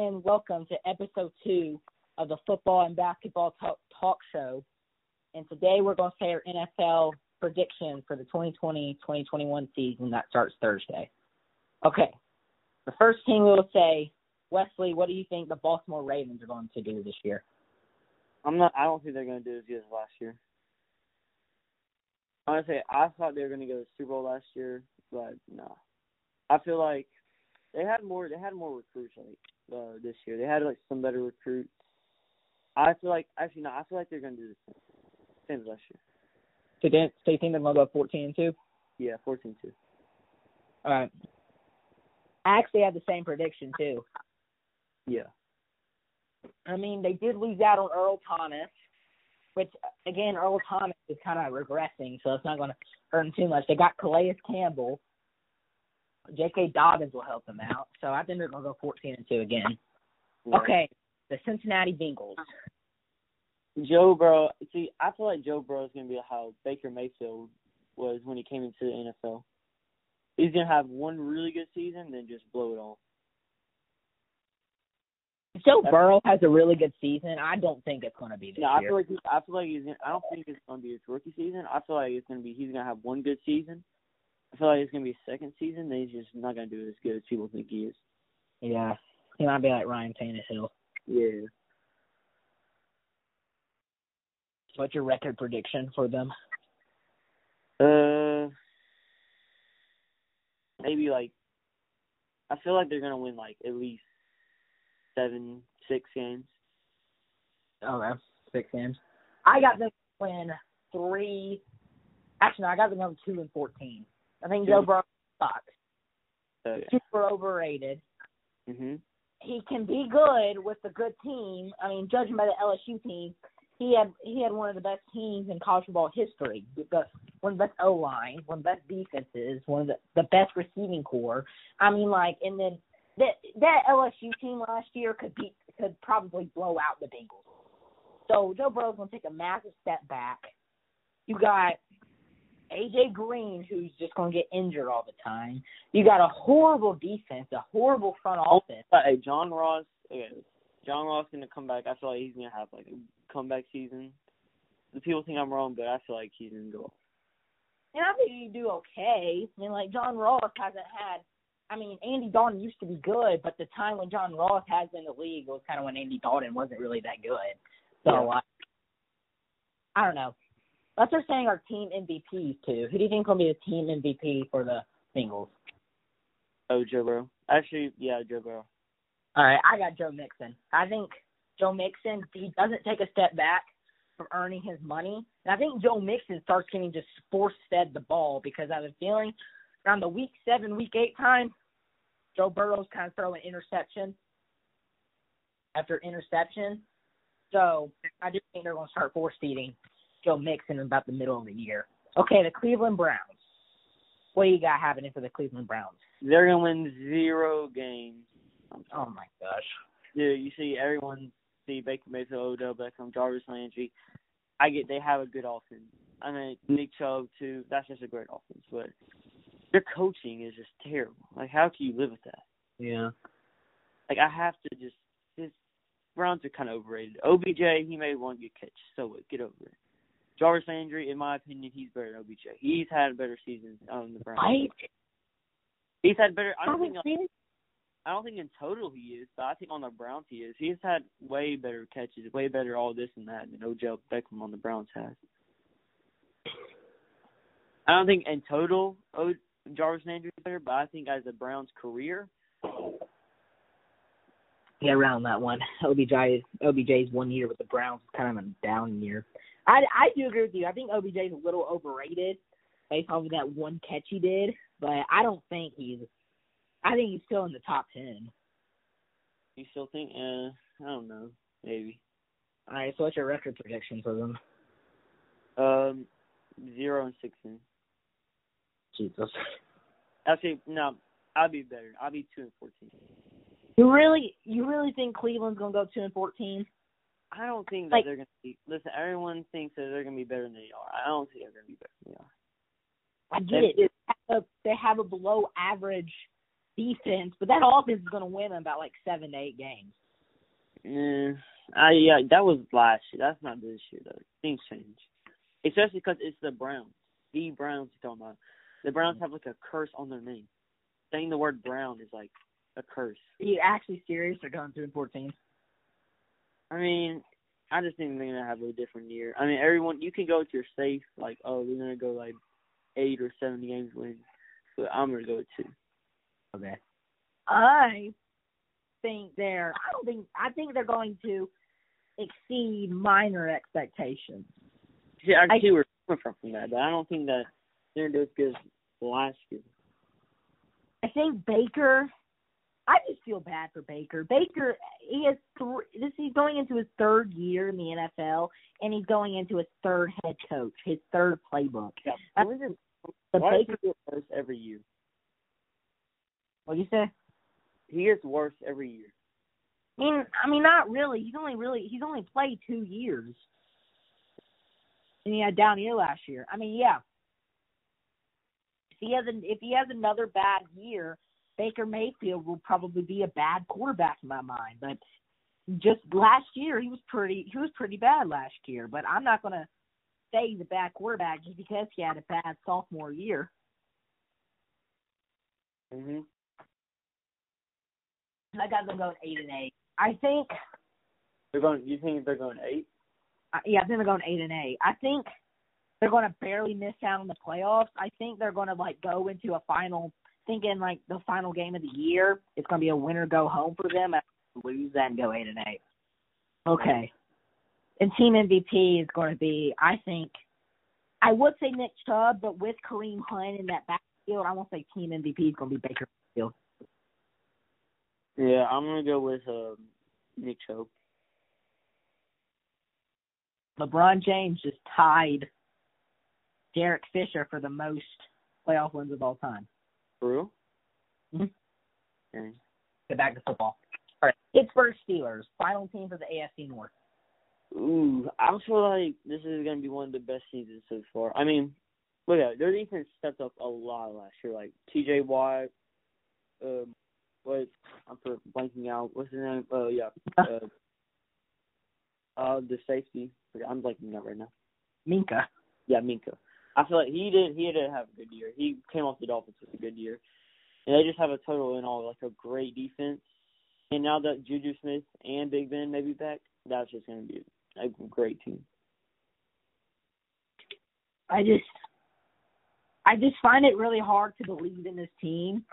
and welcome to episode two of the Football and Basketball Talk, talk Show. And today we're going to say our NFL prediction for the 2020-2021 season that starts Thursday. Okay, the first team we will say, Wesley, what do you think the Baltimore Ravens are going to do this year? I'm not. I don't think they're going to do as good as last year. Honestly, I thought they were going to go to the Super Bowl last year, but no. I feel like they had more. They had more recruits like uh, this year. They had like some better recruits. I feel like actually no. I feel like they're going to do the same, same as last year. So, do you think they're to go 14 and two? Yeah, 14 2. All right. I actually had the same prediction too. Yeah. I mean, they did lose out on Earl Thomas, which again, Earl Thomas is kind of regressing, so it's not going to hurt him too much. They got Calais Campbell. J.K. Dobbins will help them out, so I think they're going to go 14 and two again. Yeah. Okay, the Cincinnati Bengals. Joe Burrow. See, I feel like Joe Burrow is going to be how Baker Mayfield was when he came into the NFL. He's going to have one really good season, then just blow it all. If Joe Burrow has a really good season, I don't think it's going to be this No, I year. feel like he's, I feel like he's. Gonna, I don't think it's going to be his rookie season. I feel like it's going to be. He's going to have one good season. I feel like it's going to be second season. Then he's just not going to do as good as people think he is. yeah, he might be like Ryan Tannehill. Yeah. What's your record prediction for them? Uh, maybe like. I feel like they're going to win like at least seven, six games. Okay, six games. I got them to win three. Actually, no, I got them going two and fourteen. I think Joe Burrow sucks. Okay. Super overrated. Mhm. He can be good with a good team. I mean, judging by the LSU team, he had he had one of the best teams in college football history. The one of the best O line, one of the best defenses, one of the the best receiving core. I mean, like, and then that that LSU team last year could beat could probably blow out the Bengals. So Joe Burrow's gonna take a massive step back. You got AJ Green, who's just gonna get injured all the time. You got a horrible defense, a horrible front office. But hey, John Ross. Okay, John Ross gonna come back. I feel like he's gonna have like a comeback season. The people think I'm wrong, but I feel like he's gonna go. And I think you do okay. I mean, like John Ross hasn't had. I mean, Andy Dalton used to be good, but the time when John Ross has been in the league was kind of when Andy Dalton wasn't really that good. So Yeah. uh, I don't know. Let's just saying our team MVPs too. Who do you think will be the team MVP for the Bengals? Oh, Joe Burrow. Actually, yeah, Joe Burrow. All right, I got Joe Mixon. I think Joe Mixon he doesn't take a step back from earning his money. And I think Joe Mixon starts getting just force fed the ball because I have a feeling around the week seven, week eight time, Joe Burrow's kind of throwing interception after interception. So I do think they're going to start force feeding Joe Mixon in about the middle of the year. Okay, the Cleveland Browns. What do you got happening for the Cleveland Browns? They're gonna win zero games. Oh my gosh. Dude, you see everyone see Baker Mayfield, Odell Beckham, Jarvis Landry. I get they have a good offense. I mean Nick Chubb too. That's just a great offense, but their coaching is just terrible. Like how can you live with that? Yeah. Like I have to just his Browns are kind of overrated. OBJ he made one good catch, so what? Get over it. Jarvis Landry, in my opinion, he's better than OBJ. He's had a better season on the Browns. Right? He's had better. I don't think. I don't think in total he is, but I think on the Browns he is. He's had way better catches, way better all this and that than Odell Beckham on the Browns has. I don't think in total o- Jarvis Landry is better, but I think as a Browns career, Yeah, around that one. OBJ OBJ's one year with the Browns is kind of a down year. I I do agree with you. I think OBJ is a little overrated based off of that one catch he did, but I don't think he's. I think he's still in the top ten. you still think? Uh, I don't know, maybe. All right, so what's your record prediction for them? Um, zero and sixteen. Jesus. Actually, no, I'll be better. I'll be two and fourteen. You really, you really think Cleveland's gonna go two and fourteen? I don't think that Like- they're gonna be. Listen, everyone thinks that they're gonna be better than they are. I don't think they're gonna be better than they are. I get it. They have a, they have a below average defense, but that offense is going to win them about like seven to eight games. Yeah, I yeah, that was last year. That's not this year though. Things change, especially because it's the Browns. The Browns you're talking about. The Browns have like a curse on their name. Saying the word Brown is like a curse. Are you actually serious? They're going two and fourteen. I mean, I just think they're gonna have a different year. I mean, everyone you can go with your safe, like, oh, they're gonna go like eight or seven games win, but I'm gonna go with two. Okay. I think they're. I don't think. I think they're going to exceed minor expectations. See, I, I- see where you're coming from from that, but I don't think that they're gonna do as good as last year. I think Baker. I just feel bad for Baker. Baker, he has three. This he's going into his third year in the NFL, and he's going into his third head coach, his third playbook. Yeah, That's why does the why Baker. he get worse every year? What do you say? He gets worse every year. I mean, I mean, not really. He's only really he's only played two years, and he had down year last year. I mean, yeah. If he has an, if he has another bad year, Baker Mayfield will probably be a bad quarterback in my mind. But just last year, he was pretty he was pretty bad last year. But I'm not gonna say he's a bad quarterback just because he had a bad sophomore year. Mhm. I got them going eight and eight. I think They're going. You think they're going eight? I- yeah, I think they're going eight and eight. I think they're going to barely miss out on the playoffs. I think they're going to like go into a final, thinking like the final game of the year. It's going to be a winner go home for them. Lose that and go eight and eight. Okay. And team MVP is going to be, I think, I would say Nick Chubb, but with Kareem Hunt in that backfield, I won't say team MVP is going to be Baker Mayfield. Yeah, I'm gonna go with um, Nick Chubb. LeBron James just tied Derek Fisher for the most playoff wins of all time. For real? Mhm. Okay. Get back to football. All right. Pittsburgh Steelers, final team for the AFC North. Ooh, I feel like this is gonna be one of the best seasons so far. I mean, look at it. their defense stepped up a lot last year. Like T.J. Watt, um, what I'm for blanking out. What's his name? Oh yeah, uh, uh, the safety. I'm blanking out right now. Minkah. Yeah, Minkah. I feel like he did. He did have a good year. He came off the Dolphins with a good year, and they just have a total in all like a great defense. And now that Juju Smith and Big Ben may be back, that's just going to be a great team. I just I just find it really hard to believe in this team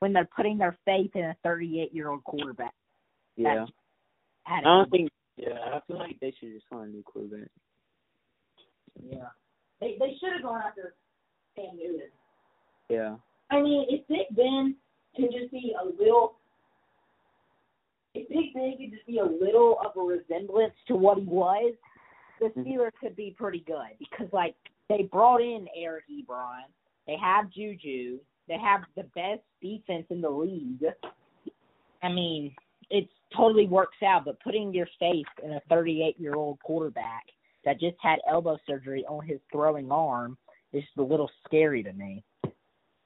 when they're putting their faith in a 38 year old quarterback. Yeah, I don't think. Yeah, I feel like they should just find a new quarterback. Yeah. They they should have gone after Cam Newton. Yeah, I mean, if Big Ben can just be a little, if Big Ben can just be a little of a resemblance to what he was, the Mhm. Steelers could be pretty good because like they brought in Eric Ebron, they have Juju, they have the best defense in the league. I mean, it totally works out, but putting your faith in a 38 year old quarterback that just had elbow surgery on his throwing arm is just a little scary to me.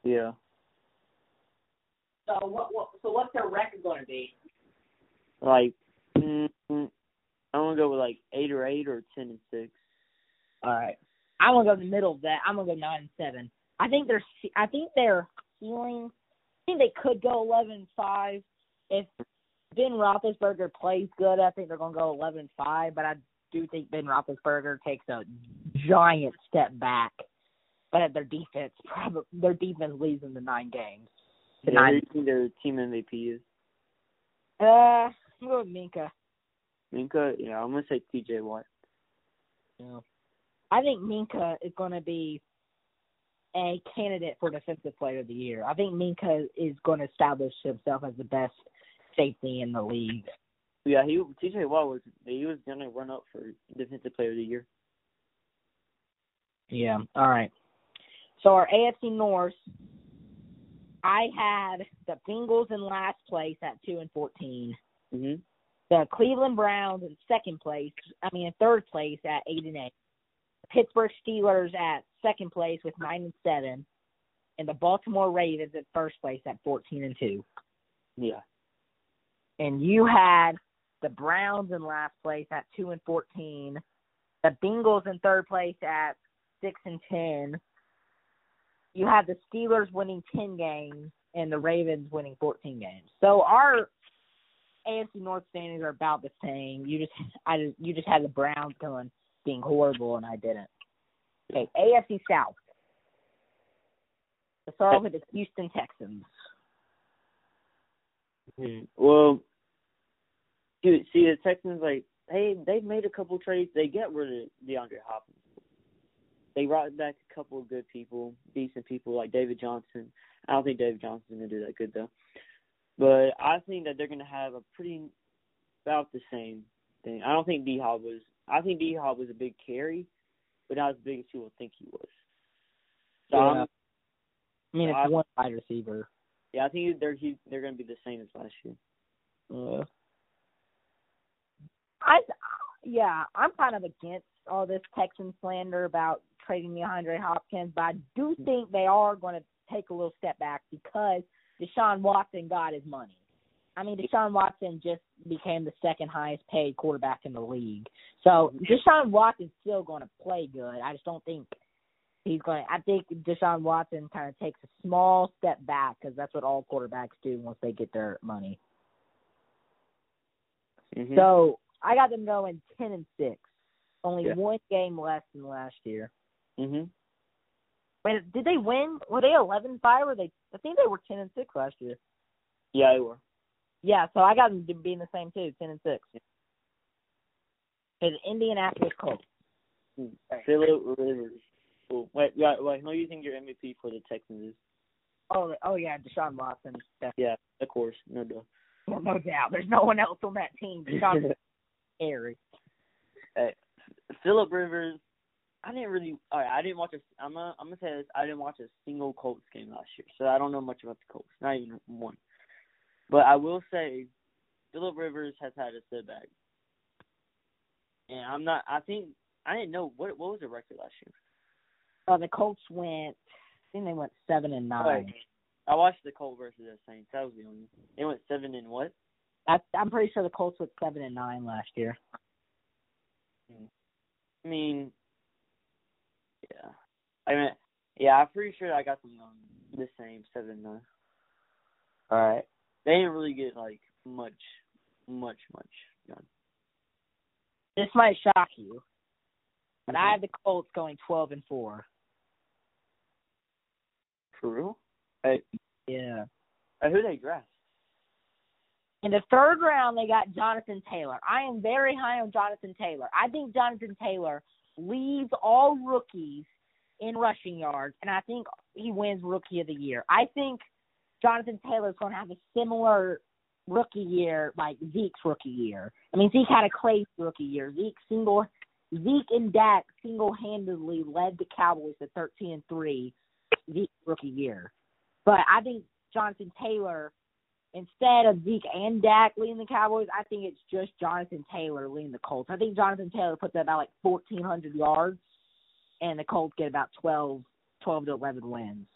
yeah. So what, what so what's their record going to be? Like, mm, mm, I'm gonna go with like eight or eight or ten and six. All right, I'm gonna go in the middle of that. I'm gonna go nine and seven. I think they're I think they're ceiling. I think they could go eleven and five if Ben Roethlisberger plays good. I think they're gonna go eleven and five, but I do think Ben Roethlisberger takes a giant step back. But their defense, probably their defense leads them to nine games. To Yeah, who do nine. you think their team MVP is? Uh, I'm going with Minkah. Minkah. Yeah, I'm gonna say T.J. Watt. Yeah. I think Minkah is going to be a candidate for Defensive Player of the Year. I think Minkah is going to establish himself as the best safety in the league. Yeah, he T.J. Watt was he was gonna run up for defensive player of the year. Yeah. All right. So our AFC North, I had the Bengals in last place at two and fourteen. Mhm. The Cleveland Browns in second place. I mean, in third place at eight and eight. Pittsburgh Steelers at second place with nine and seven, and the Baltimore Ravens at first place at 14 and 2. Yeah. And you had the Browns in last place at 2 and 14, the Bengals in third place at 6 and 10. You have the Steelers winning 10 games and the Ravens winning 14 games. So our AFC North standings are about the same. You just I just, you just had the Browns going being horrible and I didn't. Okay, AFC South. Let's start with the Houston Texans. hmm Well, dude, see the Texans like hey they've made a couple trades. They get rid of DeAndre Hopkins. They brought back a couple of good people, decent people like David Johnson. I don't think David Johnson's gonna do that good though. But I think that they're gonna have a pretty about the same thing. I don't think D Hop was I think D Hop was a big carry, but not as big as people think he was. So Yeah. I'm, I mean, So it's I- one wide receiver. yeah, I think they're he, they're gonna be the same as last year. Uh, I yeah, I'm kind of against all this Texan slander about trading DeAndre Hopkins, but I do think they are going to take a little step back because Deshaun Watson got his money. I mean, Deshaun Watson just became the second highest paid quarterback in the league. So Deshaun Watson's still going to play good. I just don't think he's going. to I think Deshaun Watson kind of takes a small step back because that's what all quarterbacks do once they get their money. Mm-hmm. So I got them going ten and six, only Yeah. one game less than last year. mhm. Wait, did they win? Were they eleven five or they? I think they were ten and six last year. Yeah, they were. Yeah, so I got them being the same too, ten and six. Because Indianapolis Colts. Philip Rivers. Oh, wait, wait, wait. Who do you think your MVP for the Texans is? Oh, oh yeah, Deshaun Watson. Definitely. Yeah, of course, no doubt. Well, no doubt. There's no one else on that team. Deshaun Harry. Philip Rivers. I didn't really. All right, I didn't watch a. I'm gonna. I'm gonna say this. I didn't watch a single Colts game last year, so I don't know much about the Colts. Not even one. But I will say, Philip Rivers has had a setback, and I'm not. I think I didn't know what what was the record last year. Uh, the Colts went. I think they went seven and nine. Right. I watched the Colts versus the Saints. That was the only. They went seven and what? I, I'm pretty sure the Colts went seven and nine last year. I mean, yeah. I mean, yeah. I'm pretty sure I got them um, the same seven nine. All right. They didn't really get like much, much, much done. This might shock you, but I Mhm. have the Colts going twelve and four. For real? Yeah. Uh, who they draft? In the third round, they got Jonathan Taylor. I am very high on Jonathan Taylor. I think Jonathan Taylor leads all rookies in rushing yards, and I think he wins Rookie of the Year. I think Jonathan Taylor is going to have a similar rookie year like Zeke's rookie year. I mean, Zeke had a crazy rookie year. Zeke single, Zeke and Dak single-handedly led the Cowboys to 13 and three Zeke's rookie year. But I think Jonathan Taylor instead of Zeke and Dak leading the Cowboys, I think it's just Jonathan Taylor leading the Colts. I think Jonathan Taylor puts up about like fourteen hundred yards, and the Colts get about 12, 12 to eleven wins.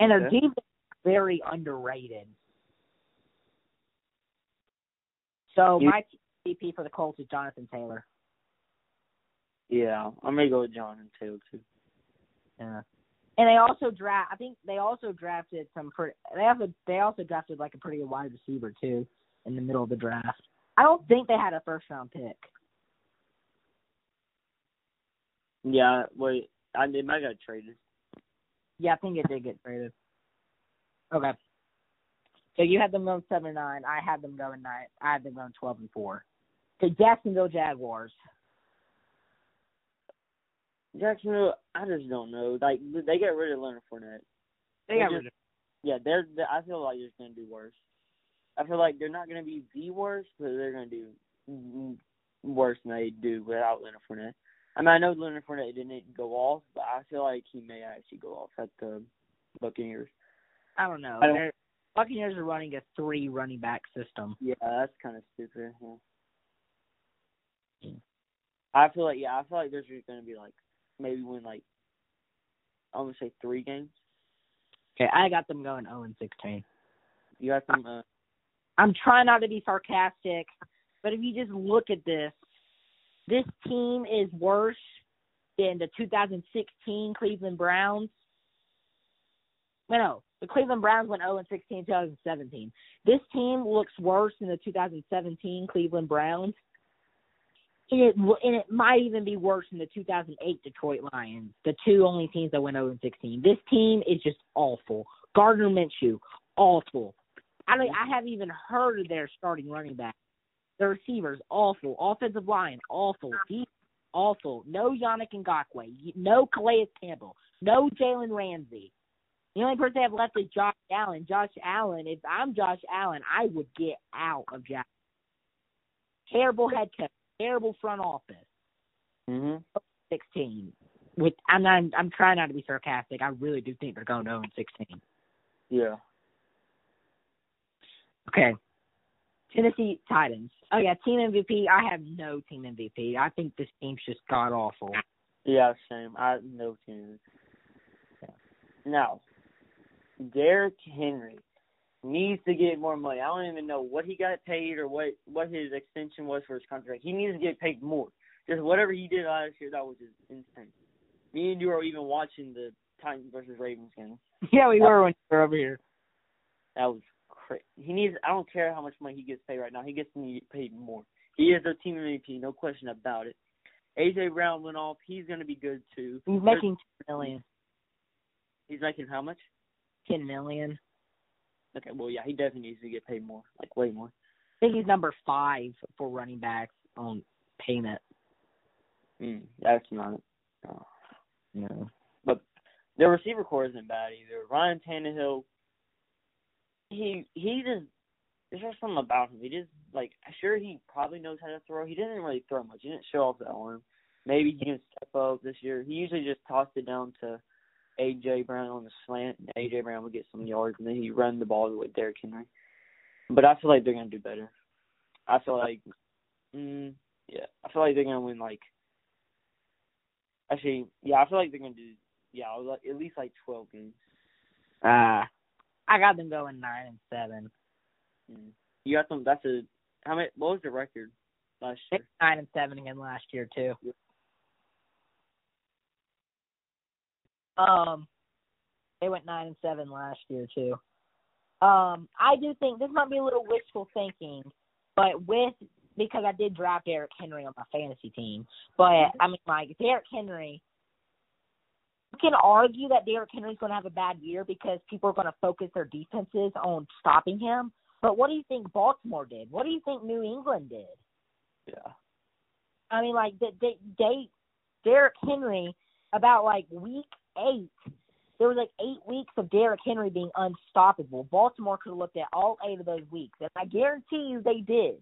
And their Okay. defense is very underrated. So You- my MVP for the Colts is Jonathan Taylor. Yeah, I'm gonna go with Jonathan Taylor too. Yeah. And they also draft. I think they also drafted some. Pretty, they also they also drafted like a pretty good wide receiver too in the middle of the draft. I don't think they had a first round pick. Yeah, wait, I they might got traded. Yeah, I think it did get traded. Okay. So you had them going seven and nine. I had them going nine. I had them going twelve and four. The Jacksonville Jaguars. Jacksonville, I just don't know. Like they got rid of Leonard Fournette. They got They rid of. Yeah, they're. they I feel like they're just gonna do worse. I feel like they're not gonna be the worst, but they're gonna do worse than they do without Leonard Fournette. I mean, I know Leonard Fournette didn't go off, but I feel like he may actually go off at the Buccaneers. I don't know. I don't- They're- Buccaneers are running a three running back system. Yeah, that's kind of stupid. Yeah. Yeah. Hmm. I feel like yeah, I feel like there's just gonna be like maybe win like I'm gonna say three games. Okay, I got them going 0 and 16. You got them. Uh, I'm trying not to be sarcastic, but if you just look at this, this team is worse than the 2016 Cleveland Browns. No, no, the Cleveland Browns went 0 and 16 in 2017. This team looks worse than the 2017 Cleveland Browns. And it, and it might even be worse than the 2008 Detroit Lions, the two only teams that went 0 16. This team is just awful. Gardner Minshew, awful. I don't, I haven't even heard of their starting running back. The receivers, awful. Offensive line, awful. Defense, awful. No Yannick Ngakoue. No Calais Campbell. No Jalen Ramsey. The only person they have left is Josh Allen. Josh Allen, if I'm Josh Allen, I would get out of Jack. Terrible head coach terrible front office. Mhm. Sixteen. With I'm not I'm trying not to be sarcastic. I really do think they're going 0 and sixteen. Yeah. Okay. Tennessee Titans. Oh yeah, team MVP. I have no team MVP. I think this team's just god awful. Yeah, same. I no team. Yeah. Now, Derrick Henry needs to get more money. I don't even know what he got paid or what what his extension was for his contract. He needs to get paid more. Just whatever he did last year, that was just insane. Me and you were even watching the Titans versus Ravens game. Yeah, we were when you were over here. That was crazy. He needs. I don't care how much money he gets paid right now. He gets paid more. He is a team MVP, no question about it. AJ Brown went off. He's going to be good too. He's making ten million. He's making how much? Ten million. Okay, well, yeah, he definitely needs to get paid more, like way more. I think he's number five for running backs on payment. Mm, that's not. No. No. But the receiver core isn't bad either. Ryan Tannehill, he he just there's just something about him. He just like sure he probably knows how to throw. He didn't really throw much. He didn't show off that arm. Maybe he can step up this year. He usually just tossed it down to AJ Brown on the slant, and AJ Brown would get some yards, and then he run the ball with Derrick Henry. But I feel like they're gonna do better. I feel like, mm, yeah, I feel like they're gonna win like. Actually, yeah, I feel like they're gonna do yeah, like at least like twelve games. Uh I got them going nine and seven. Mm. You got them. That's a how many? What was the record last year? Nine and seven again last year too. Um, they went nine and seven last year too. Um, I do think this might be a little wishful thinking, but with because I did draft Derrick Henry on my fantasy team, but I mean like Derrick Henry. You can argue that Derrick Henry's going to have a bad year because people are going to focus their defenses on stopping him. But what do you think Baltimore did? What do you think New England did? Yeah. I mean, like they, they, they Derrick Henry about like week eight, there was like eight weeks of Derrick Henry being unstoppable. Baltimore could have looked at all eight of those weeks, and I guarantee you they did,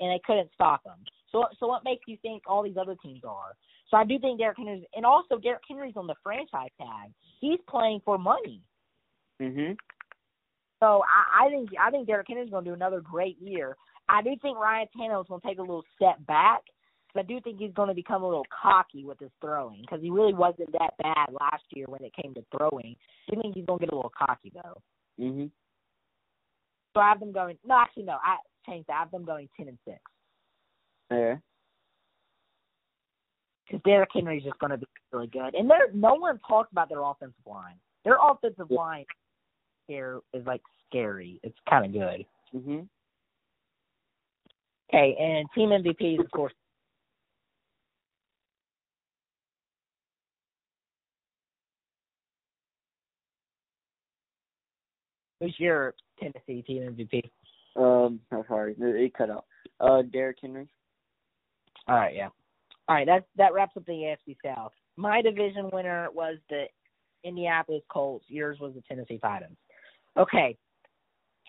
and they couldn't stop him. So, so what makes you think all these other teams are? So I do think Derrick Henry's, and also Derrick Henry's on the franchise tag. He's playing for money. Mhm. So I, I think I think Derrick Henry's going to do another great year. I do think Ryan Tannehill's going to take a little step back. I do think he's going to become a little cocky with his throwing because he really wasn't that bad last year when it came to throwing. I think he's going to get a little cocky though. Mhm. So I have them going. No, actually, no. I changed that. I have them going ten and six. Yeah. Because Derrick Henry's just going to be really good, and there no one talks about their offensive line. Their offensive Yeah. line here is like scary. It's kind of good. Mhm. Okay, and team MVP is of course. Who's your Tennessee team MVP? Um. Oh, sorry, it cut out. Uh, Derrick Henry. All right, yeah. All right, that that wraps up the AFC South. My division winner was the Indianapolis Colts. Yours was the Tennessee Titans. Okay,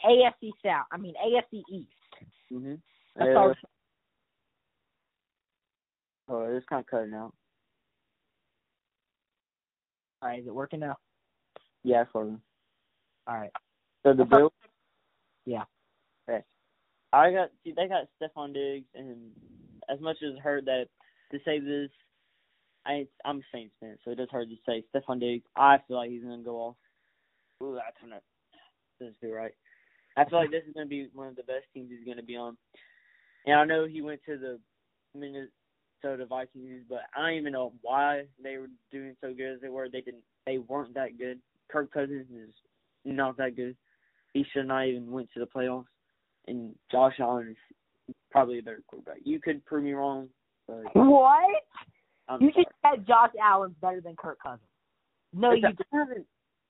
AFC South. I mean AFC East. Mhm. Let's Uh, start- oh, it's kind of cutting out. All right, is it working now? Yeah, for them. All right. So the Bills. Yeah. Okay. I got see they got Stefon Diggs and as much as heard that to say this I I'm a Saints fan, so it is hard to say. Stefon Diggs, I feel like he's gonna go off. Ooh, that's gonna doesn't feel right. I feel like this is gonna be one of the best teams he's gonna be on. And I know he went to the Minnesota Vikings, but I don't even know why they were doing so good as they were. They didn't. They weren't that good. Kirk Cousins is not that good. He should not even went to the playoffs. And Josh Allen is probably a better quarterback. You could prove me wrong, but What? I'm You sorry. just said Josh Allen's better than Kirk Cousins. No, you I haven't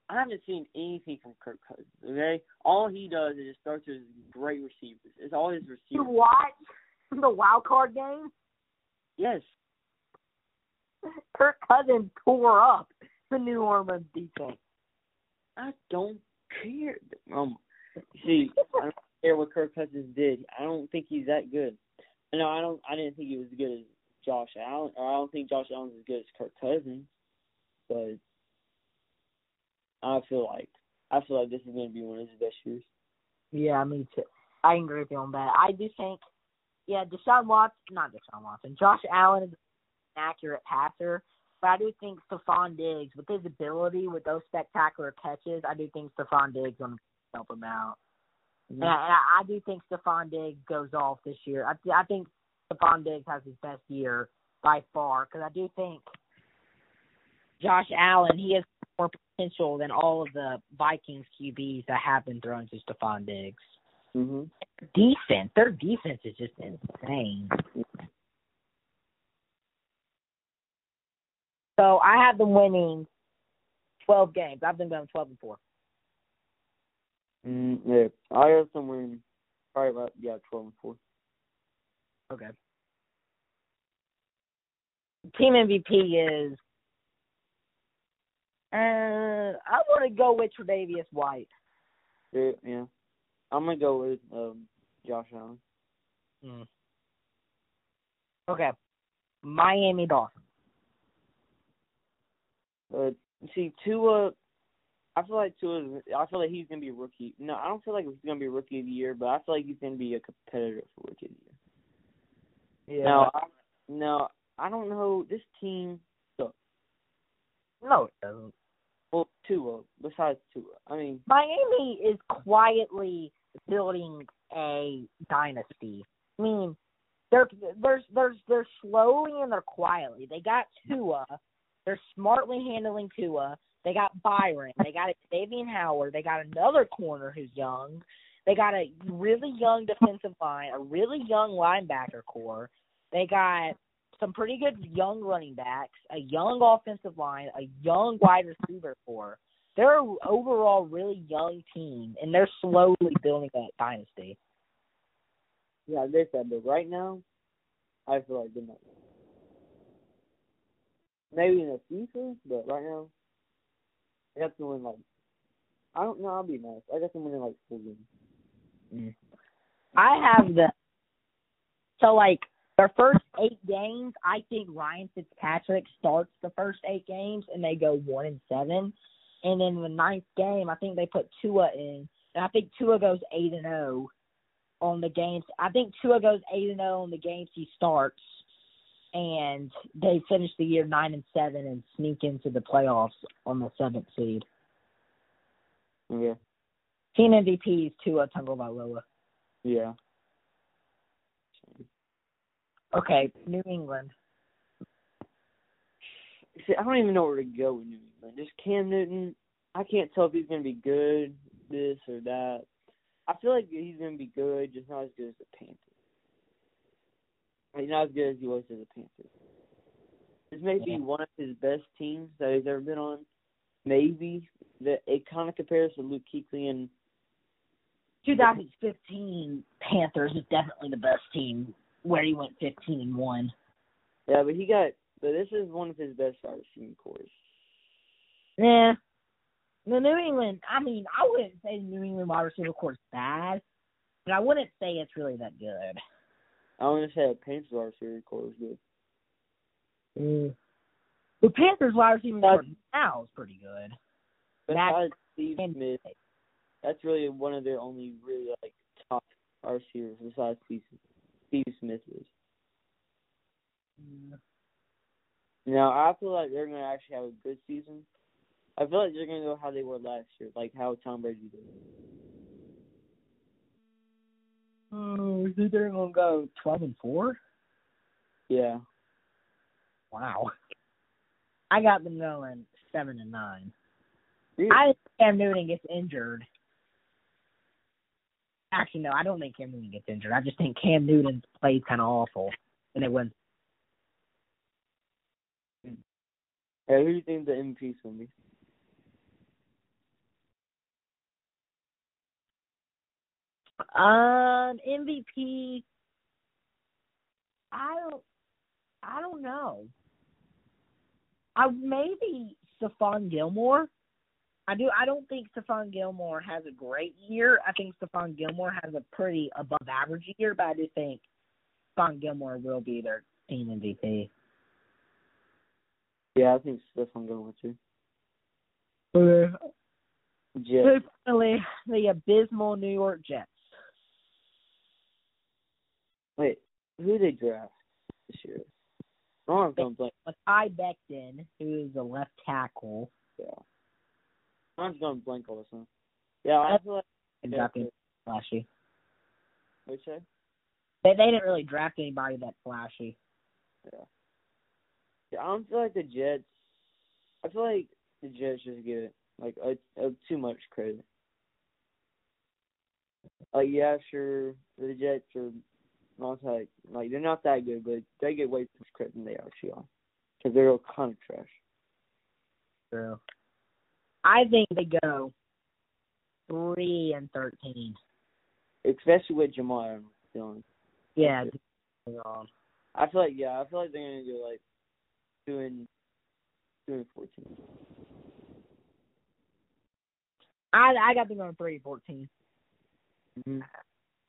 I haven't seen anything from Kirk Cousins. Okay, all he does is just throws to his great receivers. It's all his receivers. you watch the wild card game. Yes, Kirk Cousins tore up the New Orleans defense. I don't care. Um, see, I don't care what Kirk Cousins did. I don't think he's that good. No, I don't. I didn't think he was as good as Josh Allen, or I don't think Josh Allen's as good as Kirk Cousins. But I feel like I feel like this is going to be one of his best years. Yeah, me too. I agree with you on that. I do think, yeah, Deshaun Watson, not Deshaun Watson, Josh Allen is an accurate passer, but I do think Stefon Diggs, with his ability, with those spectacular catches, I do think Stefon Diggs going to help him out. And I, and I I do think Stefon Diggs goes off this year. I, I think Stefon Diggs has his best year by far because I do think Josh Allen he has more potential than all of the Vikings QBs that have been thrown to Stephon Diggs. hmm Defense, their defense is just insane. So I have them winning twelve games. I've been going twelve and four. Mm, yeah, I have somewhere in probably about yeah twelve and four. Okay. Team MVP is. Uh, I want to go with Tre'Davious White. Yeah, yeah. I'm gonna go with um Josh Allen. Hmm. Okay. Miami Dolphins. Uh, see, Tua, I feel like Tua. I feel like he's gonna be a rookie. No, I don't feel like he's gonna be a rookie of the year, but I feel like he's gonna be a competitor for rookie of the year. Yeah. Now, I, now I don't know this team. Sucks. no, it doesn't. Well, Tua. Besides Tua, I mean, Miami is quietly building a dynasty. I mean, they're they're they're they're slowly and they're quietly. They got Tua. They're smartly handling Tua. They got Byron. They got Xavier Howard. They got another corner who's young. They got a really young defensive line, a really young linebacker core. They got some pretty good young running backs, a young offensive line, a young wide receiver core. They're an overall really young team, and they're slowly building that dynasty. yeah, they said, but right now, I feel like they're not. Maybe in the future, but right now, I have to win like. I don't know. I'll be nice. I got them winning like four games. Mm. I have the so like their first eight games. I think Ryan Fitzpatrick starts the first eight games, and they go one and seven. And then the ninth game, I think they put Tua in, and I think Tua goes eight and zero on the games. I think Tua goes eight and zero on the games he starts, and they finish the year nine and seven and sneak into the playoffs on the seventh seed. Yeah. Team MVP is Tua Tagovailoa. Yeah. Okay, New England. See, I don't even know where to go with New England. Just Cam Newton. I can't tell if he's going to be good, this or that. I feel like he's going to be good, just not as good as the Panthers. He's not as good as he was as the Panthers. This may be one of his best teams that he's ever been on. Maybe that it kind of compares to Luke Kuechly and 2015 Panthers is definitely the best team where he went 15 and one. yeah, but he got. But this is one of his best wide receiving cores. Yeah. The New England, I mean, I wouldn't say the New England wide receiver core is bad, but I wouldn't say it's really that good. I want to say the Panthers wide receiving core is good. Mm. The Panthers wide receiver core now is pretty good. Besides Steve Smith, that's really one of their only really like top wide receivers besides Steve, Steve Smith is. Now I feel like they're gonna actually have a good season. I feel like they're gonna go how they were last year, like how Tom Brady did. Hmm, oh, you think they're gonna go twelve and four? Yeah. Wow. I got them going seven and nine. Really? I think Cam Newton gets injured. Actually, no, I don't think Cam Newton gets injured. I just think Cam Newton plays kind of awful, and it wins. Hey, who do you think the MVP's gonna be? Um, MVP. I don't. I don't know. I maybe Stephon Gilmore. I do. I don't think Stephon Gilmore has a great year. I think Stephon Gilmore has a pretty above average year, but I do think Stephon Gilmore will be their team MVP. Yeah, I think Stephon Gilmore too. Okay. Jets. Finally, the abysmal New York Jets. Wait, who they draft this year? I'm going blank. Mekhi Becton, who is a left tackle. Yeah. I'm just going blank all of a sudden. Yeah, I feel like drafting flashy. What'd you say? They they didn't really draft anybody that flashy. Yeah. Yeah, I don't feel like the Jets. I feel like the Jets just get it. like a, a too much credit. Like yeah, sure, the Jets are not like like they're not that good, but they get way too much credit than they actually are because they're all kind of trash. True. I think they go three and thirteen. Especially with Jamal Adams doing. Yeah. Okay. hang on. I feel like yeah, I feel like they're gonna do like two and two and fourteen. I I got them going three and 14 Mm-hmm.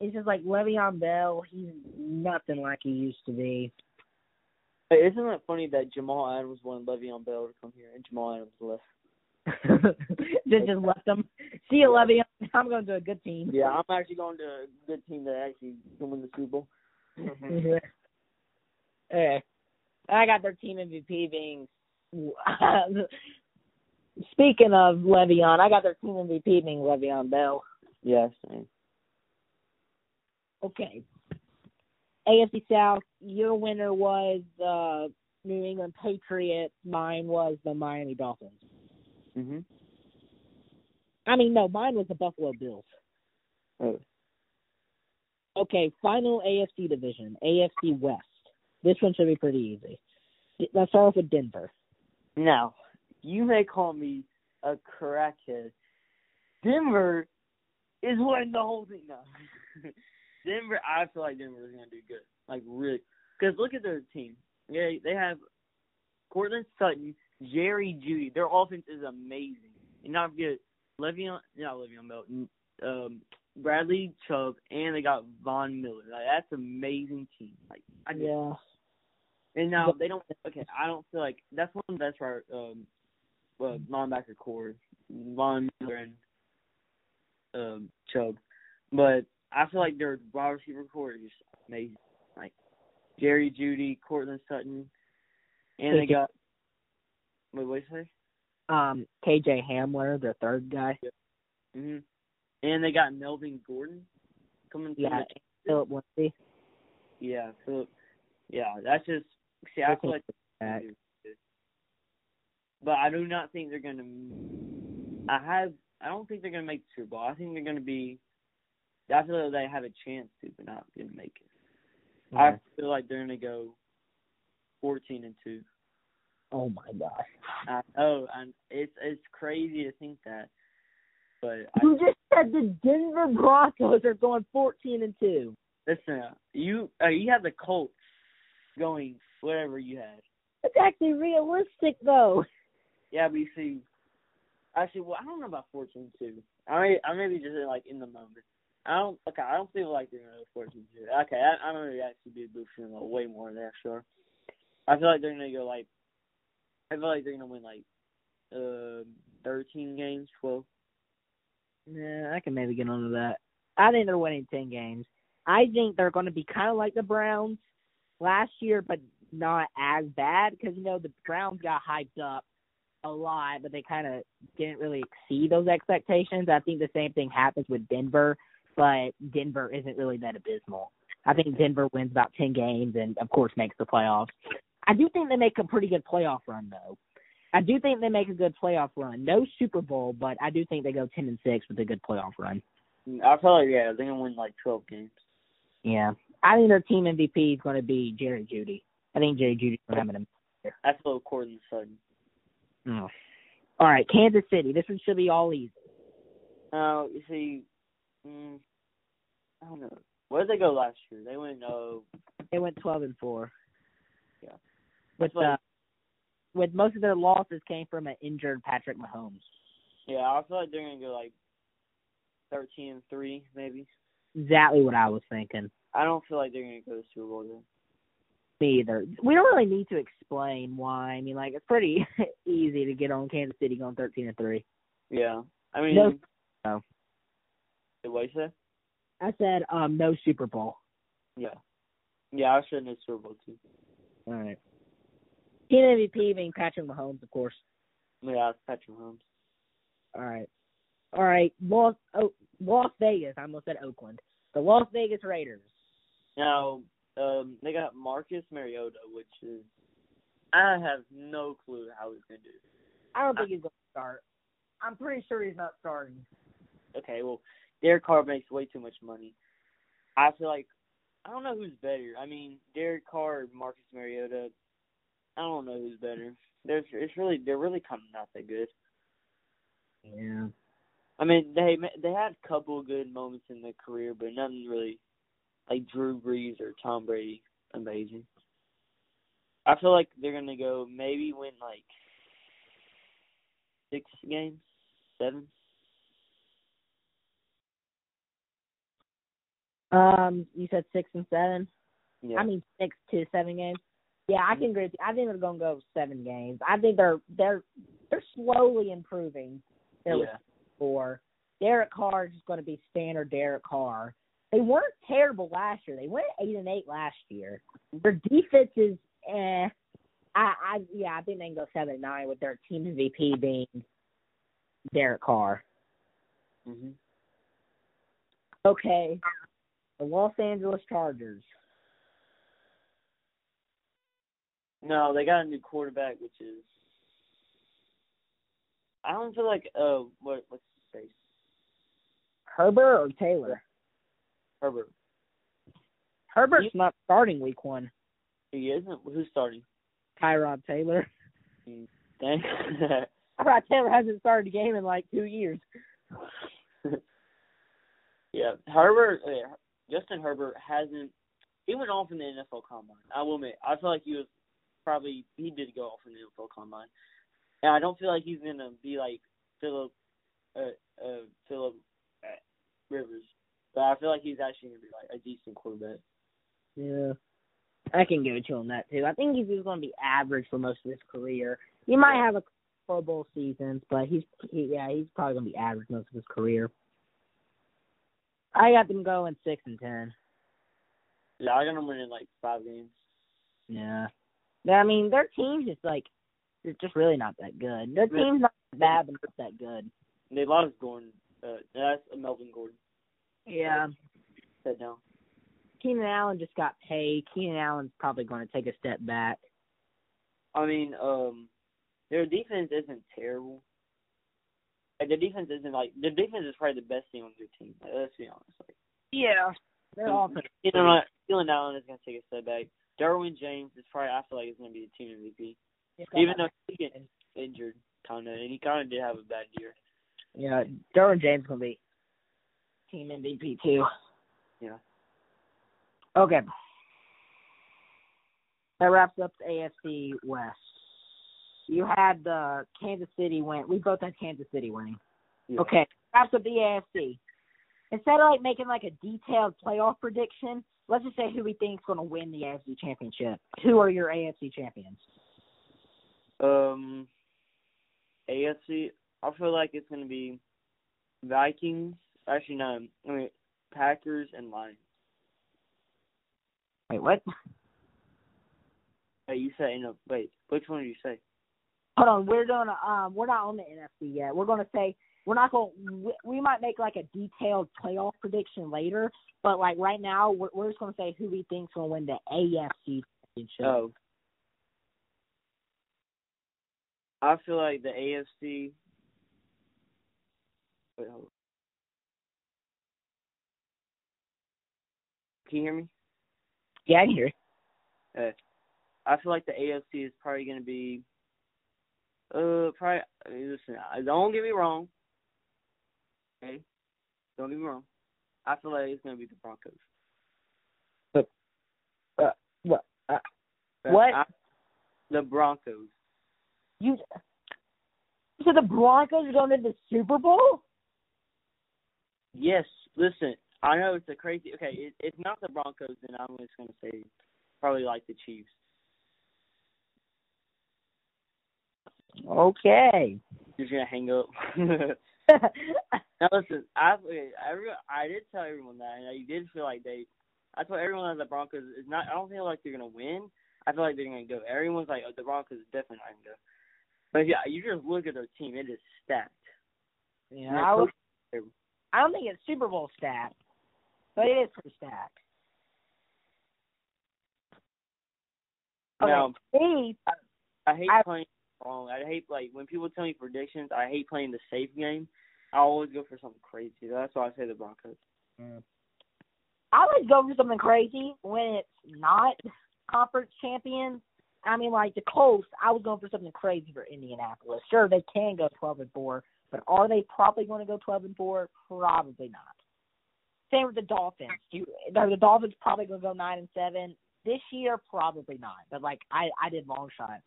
It's just like Le'Veon Bell. He's nothing like he used to be. Hey, isn't it funny that Jamal Adams wanted Le'Veon Bell to come here and Jamal Adams left? just just left them. See you, Le'Veon. I'm going to a good team. Yeah, I'm actually going to a good team that actually can win the Super Bowl. Mm-hmm. okay. I got their team MVP being. Speaking of Le'Veon, I got their team MVP being Le'Veon Bell. yeah, same. Okay. AFC South, your winner was the New England Patriots. Mine was the Miami Dolphins. Mhm. I mean, no, mine was the Buffalo Bills. Oh. Okay, final AFC division, AFC West. This one should be pretty easy. Let's start off with Denver. Now, you may call me a crackhead. Denver is winning the whole thing now. Denver, I feel like Denver is going to do good. Like, really. Because look at their team. Yeah, they have Courtland Sutton, Jerry Jeudy. Their offense is amazing. And not forget Le'Veon, not Le'Veon Bell, um, Bradley Chubb, and they got Von Miller. Like, that's an amazing team. Like, I just, Yeah. and now they don't. Okay, I don't feel like that's one of the best right um, uh, linebacker core, Von Miller and um, Chubb. But I feel like their wide receiver core is just amazing. Like Jerry Jeudy, Courtland Sutton, and they got. Wait, what did you say? Um, KJ Hamler, the third guy. hmm And they got Melvin Gordon coming. Yeah, the- Philip Lindsay. yeah. So, yeah, that's just. See, I feel like Back. But I do not think they're gonna. I have. I don't think they're gonna make the Super Bowl. I think they're gonna be. I feel like they have a chance to, but not gonna make it. I feel like they're gonna go fourteen and two. Oh my gosh. I know, and it's it's crazy to think that, but I, You just said the Denver Broncos are going fourteen and two. listen, you uh, you have the Colts going whatever you had. That's actually realistic though. Yeah, but you see, actually, well, I don't know about fourteen two. I may, I may be just like in the moment. I don't. Okay, I don't feel like they're gonna go two. Okay, I, I'm gonna actually be boosting them way more than that. Sure. I feel like they're gonna go like. I feel like they're gonna win like, uh, thirteen games, twelve. Yeah, I can maybe get onto that. I think they're winning ten games. I think they're going to be kind of like the Browns last year, but not as bad because you know the Browns got hyped up a lot, but they kind of didn't really exceed those expectations. I think the same thing happens with Denver, but Denver isn't really that abysmal. I think Denver wins about ten games and of course makes the playoffs. I do think they make a pretty good playoff run though. I do think they make a good playoff run. No Super Bowl, but I do think they go ten and six with a good playoff run. I feel like yeah, they're gonna win like twelve games. Yeah, I think their team MVP is going to be Jerry Jeudy. I think Jerry Jeudy's going to have an. That's a little Courtland Sutton. Oh. All right, Kansas City. This one should be all easy. Uh, you see, mm, I don't know. Where did they go last year? They went oh. They went twelve and four. Yeah. With like, uh, with most of their losses came from an injured Patrick Mahomes. Yeah, I feel like they're gonna go like thirteen and three, maybe. Exactly what I was thinking. I don't feel like they're gonna go to Super Bowl then. Me either. We don't really need to explain why. I mean, like it's pretty easy to get on Kansas City going thirteen and three. Yeah, I mean, No. no. What you say? I said um no Super Bowl. Yeah, yeah, I should know Super Bowl too. All right. Team MVP being Patrick Mahomes, of course. Yeah, it's Patrick Mahomes. All right. All right. Las oh, Las Vegas. I almost said Oakland. The Las Vegas Raiders. Now, um, they got Marcus Mariota, which is I have no clue how he's gonna do. I don't think he's going to start. I'm pretty sure he's not starting. Okay, well, Derek Carr makes way too much money. I feel like I don't know who's better. I mean, Derek Carr, or Marcus Mariota. I don't know who's better. There's, it's really, they're really kind of not that good. Yeah. I mean, they they had a couple of good moments in their career, but nothing really like Drew Brees or Tom Brady amazing. I feel like they're gonna go maybe win like six games, seven. Um, you said six and seven. Yeah. I mean six to seven games. Yeah, I can agree. With you. I think they're going to go seven games. I think they're they're they're slowly improving. Their yeah. for Derek Carr is just going to be standard Derek Carr. They weren't terrible last year. They went eight and eight last year. Their defense is eh. I, I yeah, I think they can go seven and nine with their team MVP being Derek Carr. Mhm. Okay. The Los Angeles Chargers. No, they got a new quarterback, which is. I don't feel like uh what what's his face Herbert or Taylor? Herbert. Herbert's not starting week one. He isn't. Who's starting? Tyrod Taylor. Dang. Tyrod Taylor hasn't started a game in like two years. yeah, Herbert. Yeah, Justin Herbert hasn't. He went off in the NFL Combine. I will admit. I feel like he was probably he did go off in the NFL Combine, and I don't feel like he's gonna be like Philip, uh, uh, Philip uh, Rivers. But I feel like he's actually gonna be like a decent quarterback. Yeah. I can give it to him that too. I think he's just to be average for most of his career. He might have a Pro Bowl seasons, but he's he, yeah, he's probably to be average most of his career. I got them going six and ten. Yeah, I got them winning like five games. Yeah. Yeah, I mean their team's just like it's just really not that good. Their team's not bad, but not that good. They lost Gordon. Uh, that's Melvin Gordon. Yeah. Said no. Keenan Allen just got paid. Keenan Allen's probably going to take a step back. I mean, um, their defense isn't terrible. Like, their defense isn't like their defense is probably the best thing on their team. Like, let's be honest. Like, Yeah. They're mm-hmm. all you know, what? Keenan Allen is gonna take a step back. Derwin James is probably I feel like is gonna be the team MVP, even though he gets injured kind of, and he kind of did have a bad year. Yeah, Derwin James gonna be team MVP too. Yeah. Okay. That wraps up the AFC West. You had the Kansas City win. We both had Kansas City winning. Yeah. Okay. Up the AFC. Instead of like making like a detailed playoff prediction, let's just say who we think is going to win the AFC Championship. Who are your AFC champions? Um, AFC. I feel like it's gonna be Vikings. Actually, no. I mean Packers and Lions. Wait, what? Hey, you say no. Wait, which one did you say? Hold on, we're gonna um we're not on the NFC yet. We're gonna say we're not going. to We might make like a detailed playoff prediction later, but like right now, we're, we're just gonna say who we think's gonna win the AFC championship. Oh. I feel like the AFC. Wait, hold on. Can you hear me? Yeah, I can hear. you. Uh, I feel like the AFC is probably going to be. Uh, probably. I mean, listen, don't get me wrong. Okay, don't get me wrong. I feel like it's to be the Broncos. What? Uh, But What? I- the Broncos. you So the Broncos are going to the Super Bowl? Yes, listen. I know it's a crazy. Okay, it, it's not the Broncos, then I'm just going to say probably like the Chiefs. Okay. You're going to hang up. Now listen, I every I did tell everyone that, and you did feel like they. I told everyone that the Broncos is not. I don't feel like they're gonna win. I feel like they're gonna go. Everyone's like, oh, the Broncos is definitely not gonna go. But yeah, you just look at their team; it is stacked. yeah, I, I don't think it's Super Bowl stacked, but it is pretty stacked. Okay. Now, Me, I hate I- playing wrong. I hate like when people tell me predictions. I hate playing the safe game. I always go for something crazy. That's why I say the Broncos. Mm. I always go for something crazy when it's not conference champions. I mean, like the Colts, I was going for something crazy for Indianapolis. Sure, they can go twelve and four, but are they probably going to go twelve and four? Probably not. Same with the Dolphins. You, are the Dolphins probably going to go nine and seven this year? Probably not. But like I, I did long shot.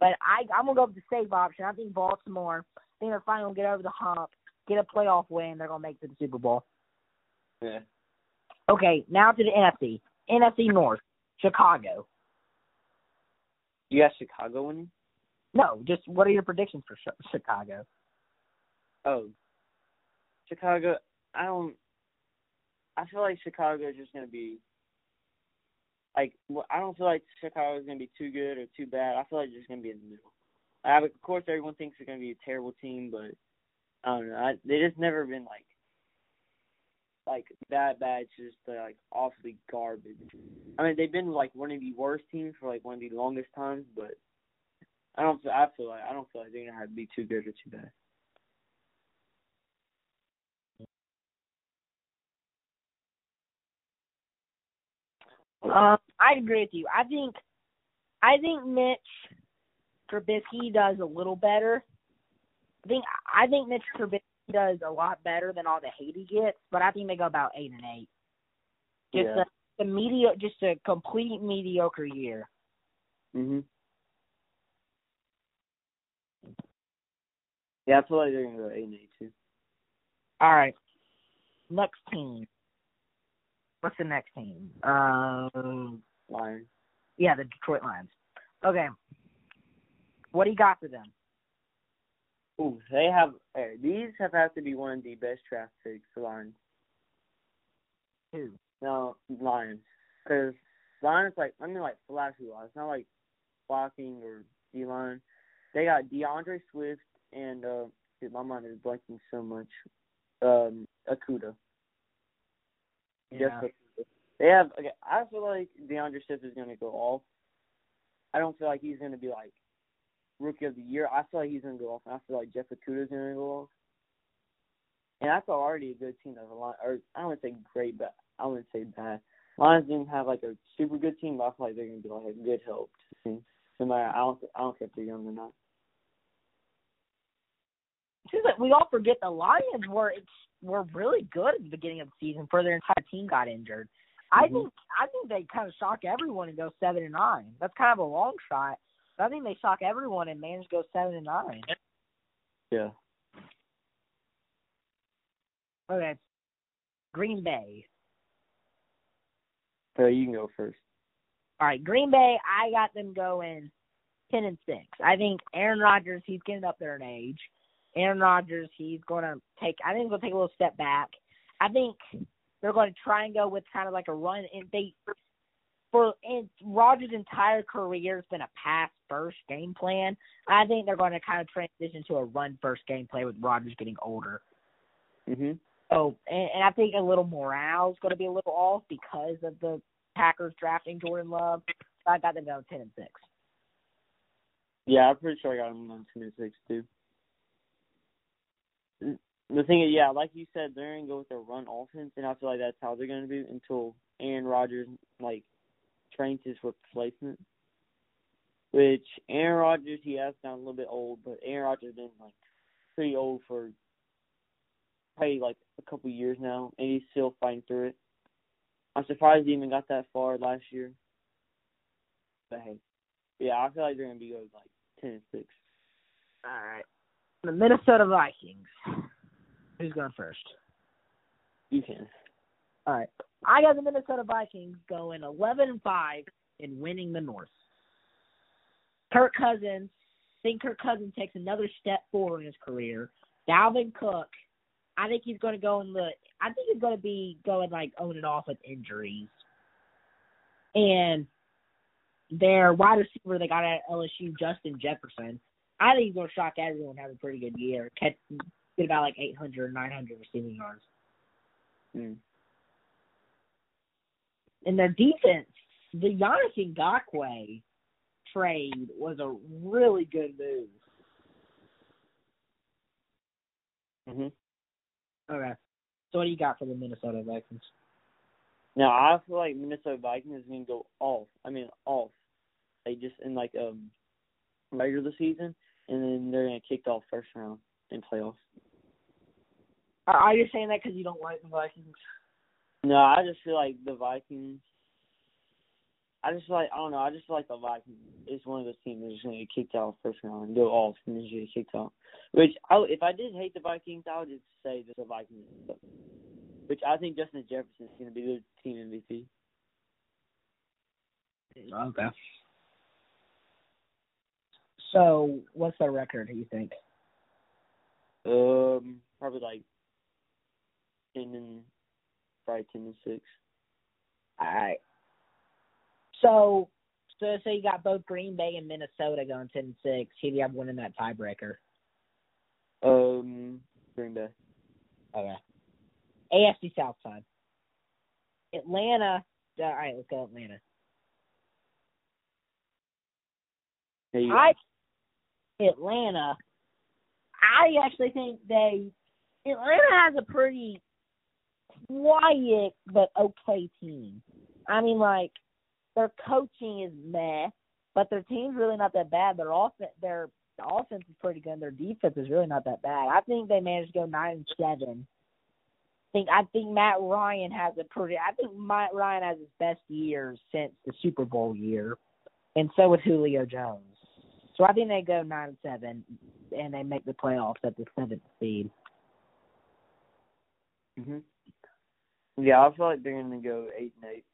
But I, I'm gonna go with the safe option. I think Baltimore. I think they're finally gonna get over the hump, get a playoff win. They're gonna make it to the Super Bowl. Yeah. Okay, now to the NFC. NFC North, Chicago. You got Chicago winning? No, just what are your predictions for Chicago? Oh, Chicago. I don't. I feel like Chicago is just gonna be. Like I don't feel like Chicago is gonna be too good or too bad. I feel like it's just gonna be in the middle. I, have, of course, everyone thinks they're gonna be a terrible team, but I don't know. I, they just never been like like that bad. It's just like awfully garbage. I mean, they've been like one of the worst teams for like one of the longest times, but I don't. feel I feel like I don't feel like they're gonna have to be too good or too bad. Um, I agree with you. I think, I think Mitch Trubisky does a little better. I think I think Mitch Trubisky does a lot better than all the hate he gets, but I think they go about eight and eight. Just Yeah. a, a medio, just a complete mediocre year. Mhm. Yeah, I feel like they're gonna go eight and eight too. All right. Next team. What's the next team? Um, Lions. yeah, the Detroit Lions. Okay. What do you got for them? Ooh, they have eh, these have had to be one of the best draft picks for Lions. Who? No, Lions, because Lions like I mean like flashy wise, not like blocking or D line. They got DeAndre Swift and uh, dude, my mind is blanking so much. Um, Okudah. Just Okudah. They have. Okay, I feel like DeAndre Swift is gonna go off. I don't feel like he's gonna be like rookie of the year. I feel like he's gonna go off. And I feel like Jeff Okudah is gonna go off. And I that's already a good team. Of a line, or I wouldn't say great, but I wouldn't say bad. Lions didn't have like a super good team, but I feel like they're gonna be like a good help to team. No matter, I don't, I don't care if they're young or not. We all forget the Lions were were really good at the beginning of the season before their entire team got injured. I Mhm. think I think they kind of shock everyone and go seven and nine. That's kind of a long shot, but I think they shock everyone and manage to go seven and nine. Yeah. Okay, Green Bay. So you can go first. All right, Green Bay. I got them going ten and six. I think Aaron Rodgers. He's getting up there in age. Aaron Rodgers. He's going to take. I think he's going to take a little step back. I think they're going to try and go with kind of like a run. And they for in Rodgers' entire career has been a pass first game plan. I think they're going to kind of transition to a run first game play with Rodgers getting older. Mhm. Oh, and, and I think a little morale is going to be a little off because of the Packers drafting Jordan Love. So I got them going ten and six. Yeah, I'm pretty sure I got them on ten and six too. The thing is, yeah, like you said, they're gonna go with their run offense, and I feel like that's how they're gonna be until Aaron Rodgers like trains his replacement. Which Aaron Rodgers, he has gotten a little bit old, but Aaron Rodgers been like pretty old for probably like a couple years now, and he's still fighting through it. I'm surprised he even got that far last year. But hey, yeah, I feel like they're gonna be good like ten and six. All right, the Minnesota Vikings. Who's going first? You can. All right, I got the Minnesota Vikings going eleven and five and winning the North. Kirk Cousins, I think Kirk Cousins takes another step forward in his career. Dalvin Cook, I think he's going to go in the. I think he's going to be going like on and off with injuries. And their wide receiver they got at LSU, Justin Jefferson, I think he's going to shock everyone, have a pretty good year. Catch get about like 800, 900 receiving yards. Mm. And their defense, the Yannick Ngakoue trade was a really good move. Mhm. Okay. So what do you got for the Minnesota Vikings? Now I feel like Minnesota Vikings is gonna go off. I mean off. They just in like um later the season, and then they're gonna kick off first round in playoffs. Are, are you saying that because you don't like the Vikings? No, I just feel like the Vikings. I just feel like I don't know. I just feel like the Vikings is one of those teams that's gonna get kicked out first round and go off and then get kicked out. Which I, if I did hate the Vikings, I would just say that the Vikings. Which I think Justin Jefferson is gonna be the team MVP. Okay. So what's their record? Do you think? Um, probably like ten and probably ten and six. All right. So, so so you got both Green Bay and Minnesota going ten and six. Who do you have winning that tiebreaker? Um, Green Bay. Okay. AFC South side. Atlanta. All right, let's go Atlanta. I Atlanta. I actually think they Atlanta has a pretty quiet but okay team. I mean, like their coaching is meh, but their team's really not that bad. Their offense, their offense is pretty good. And their defense is really not that bad. I think they managed to go nine and seven. I think I think Matt Ryan has a pretty. I think Matt Ryan has his best year since the Super Bowl year, and so would Julio Jones. So I think they go nine and seven, and they make the playoffs at the seventh seed. Mhm. Yeah, I feel like they're gonna go eight and eight.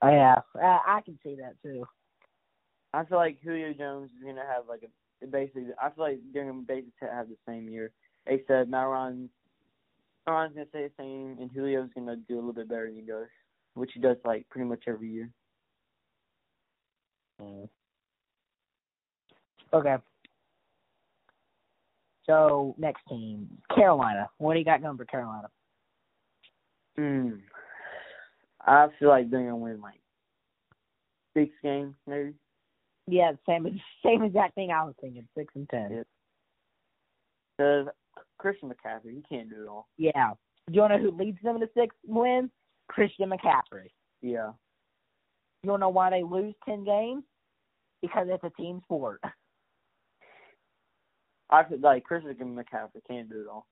Oh, yeah, I, I can see that too. I feel like Julio Jones is gonna have like a basically. I feel like they're gonna basically have the same year. They said Matt Ryan's gonna stay the same, and Julio's gonna do a little bit better than he does, which he does like pretty much every year. Mm. Okay. So next team, Carolina. What do you got going for Carolina? Hmm. I feel like they're gonna win like six games, maybe. Yeah, same same exact thing I was thinking. Six and ten. Yeah. Because Christian McCaffrey, he can't do it all. Yeah. Do you want to know who leads them to six wins? Christian McCaffrey. Yeah. You want to know why they lose ten games? Because it's a team sport. I feel like Chris is gonna McCaffrey can't do it all.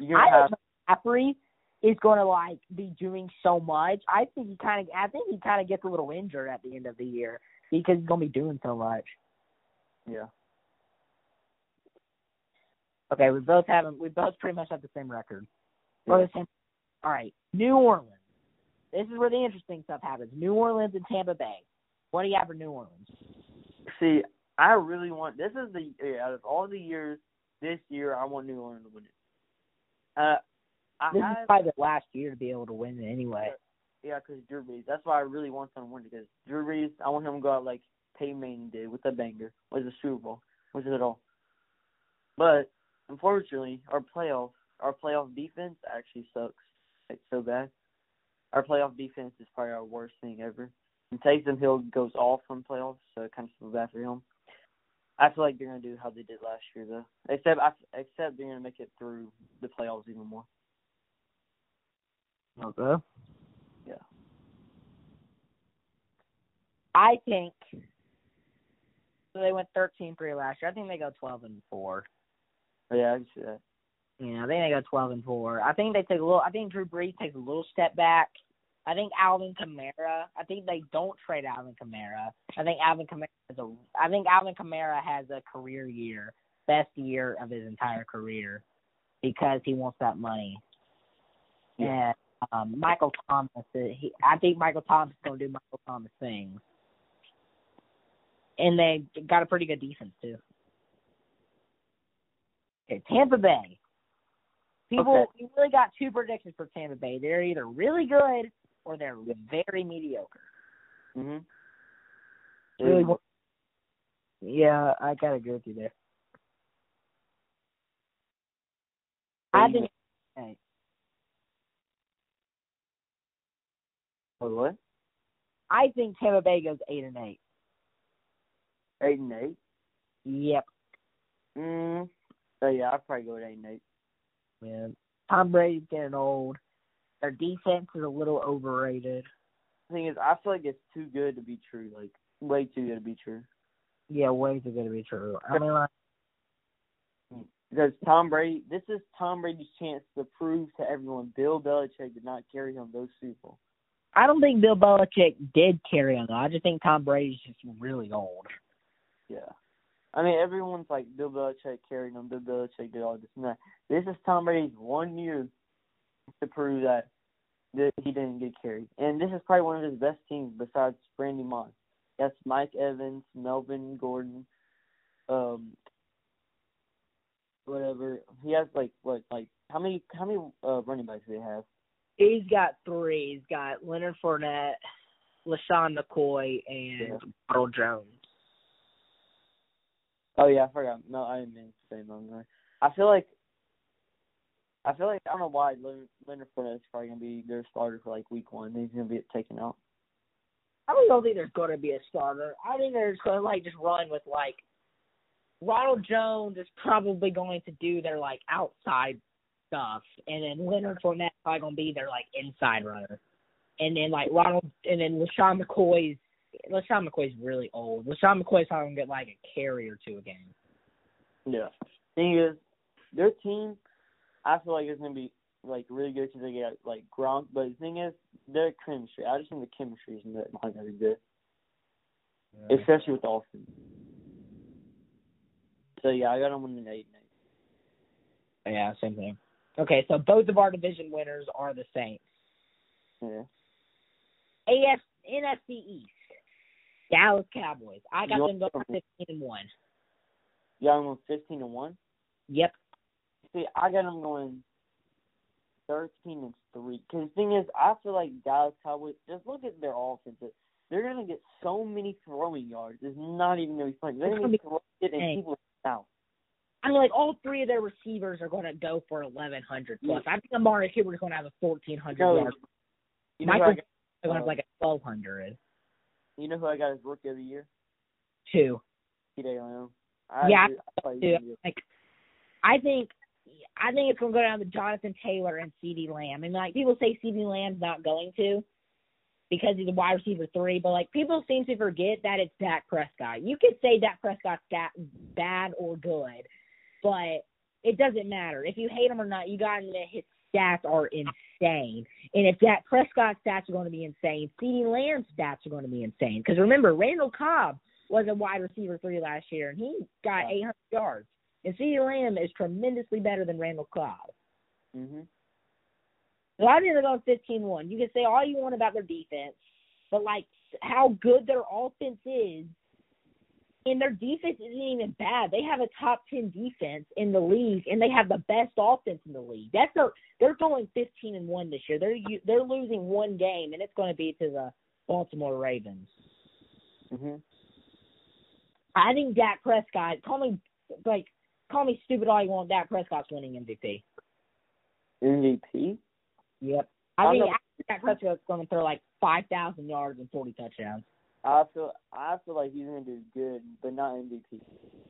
You're I gonna have think McCaffrey is going to like be doing so much. I think he kind of, I think he kind of gets a little injured at the end of the year because he's going to be doing so much. yeah. Okay, we both have we both pretty much have the same record. Yeah. Or the same. All right, New Orleans. This is where the interesting stuff happens. New Orleans and Tampa Bay. What do you have for New Orleans? See, I really want. This is the out of all the years. This year, I want New Orleans to win it. Uh, I This have is probably the last year to be able to win it anyway. yeah, because Drew Brees. That's why I really want them to win because Drew Brees. I want him to go out like Peyton Manning did with the banger, was the Super Bowl, which is it all. But unfortunately, our playoff our playoff defense actually sucks. Like so bad. Our playoff defense is probably our worst thing ever. And Taysom Hill goes off from playoffs, so it kind of feels bad for him. I feel like they're gonna do how they did last year, though. Except, I, except they're gonna make it through the playoffs even more. Okay. Yeah. I think so they went 13 3 last year. I think they go 12 and 4. Oh, yeah, I can see that. Yeah, I think they go 12 and 4. I think they take a little I think Drew Brees takes a little step back. I think Alvin Kamara. I think they don't trade Alvin Kamara. I think Alvin Kamara has a. I think Alvin Kamara has a career year, best year of his entire career, because he wants that money. Yeah. And um, Michael Thomas. uh, He, I think Michael Thomas is going to do Michael Thomas things. And they got a pretty good defense too. Okay, Tampa Bay. People, Okay. we really got two predictions for Tampa Bay. They're either really good or they're very mediocre. Mhm. Really Yeah. Yeah, I gotta agree with you there. I think. Hey, what? I think Tampa Bay goes eight and eight. Eight and eight. Yep. Mm. So yeah, I'd probably go with eight and eight. Man, Tom Brady's getting old. Their defense is a little overrated. The thing is, I feel like it's too good to be true. Like way too good to be true. Yeah, way too good to be true. I mean, like, Because Tom Brady, this is Tom Brady's chance to prove to everyone Bill Belichick did not carry him those Super Bowl. I don't think Bill Belichick did carry him. though. I just think Tom Brady's just really old. Yeah. I mean, everyone's like Bill Belichick carried him. Bill Belichick did all this and that. This is Tom Brady's one year to prove that that he didn't get carried. And this is probably one of his best teams besides Randy Moss. That's Mike Evans, Melvin Gordon, um, whatever. He has like what, like how many how many uh, running backs do they have? He's got three. He's got Leonard Fournette, LeSean McCoy, and Yeah. Ronald Jones. Oh yeah, I forgot. No, I didn't mean to say Montgomery. I feel like I feel like I don't know why Leonard, Leonard Fournette is probably gonna be their starter for like week one. He's gonna be taken out. I really don't think there's going to be a starter. I think they're just to like just run with like Ronald Jones is probably going to do their like outside stuff, and then Leonard Fournette's probably going to be their like inside runner, and then like Ronald, and then LeSean McCoy's LeSean McCoy's really old. LeSean McCoy's probably going to get like a carry or two a game. Yeah. Thing is, their team, I feel like it's gonna be like really good because they get like Gronk. But the thing is, their chemistry. I just think the chemistry is not not gonna be good, especially with Austin. So yeah, I got them winning eight and Yeah, same thing. Okay, so both of our division winners are the Saints. eight. Yeah. AF NFC East. Dallas Cowboys. I got You them going want- fifteen and one. You got them going fifteen and one. Yep. See, I got them going thirteen and three. Because the thing is, I feel like Dallas Cowboys. Just look at their offense. They're gonna get so many throwing yards. It's not even gonna be funny. They're gonna be throwing it people out. I mean, like all three of their receivers are going to go for eleven hundred plus. I think Amari is going to have a fourteen hundred No, yards. You know, Michael is going to have like a twelve hundred. you know who I got as rookie of the year? Two. Lamb. I Yeah. I thought he Two. was. Like, I think. I think it's going to go down to Jonathan Taylor and CeeDee Lamb. And like people say CeeDee Lamb's not going to because he's a wide receiver three, but like people seem to forget that it's Dak Prescott. You could say Dak Prescott's got bad or good, but it doesn't matter. If you hate him or not, you got to admit his stats are insane. And if Dak Prescott's stats are going to be insane, CeeDee Lamb's stats are going to be insane. Because remember, Randall Cobb was a wide receiver three last year, and he got 800 yards. And CeeDee Lamb is tremendously better than Randall Cobb. Mhm. So I think they're going 15-1. You can say all you want about their defense, but like how good their offense is, and their defense isn't even bad. They have a top ten defense in the league, and they have the best offense in the league. That's their they're going fifteen and one this year. They're they're losing one game, and it's going to be to the Baltimore Ravens. Mhm. I think Dak Prescott. Call me like call me stupid all you want. Dak Prescott's winning MVP. MVP. Yep. I I'm think Dak Prescott's going to throw like five thousand yards and forty touchdowns. I feel I feel like he's gonna do good, but not MVP.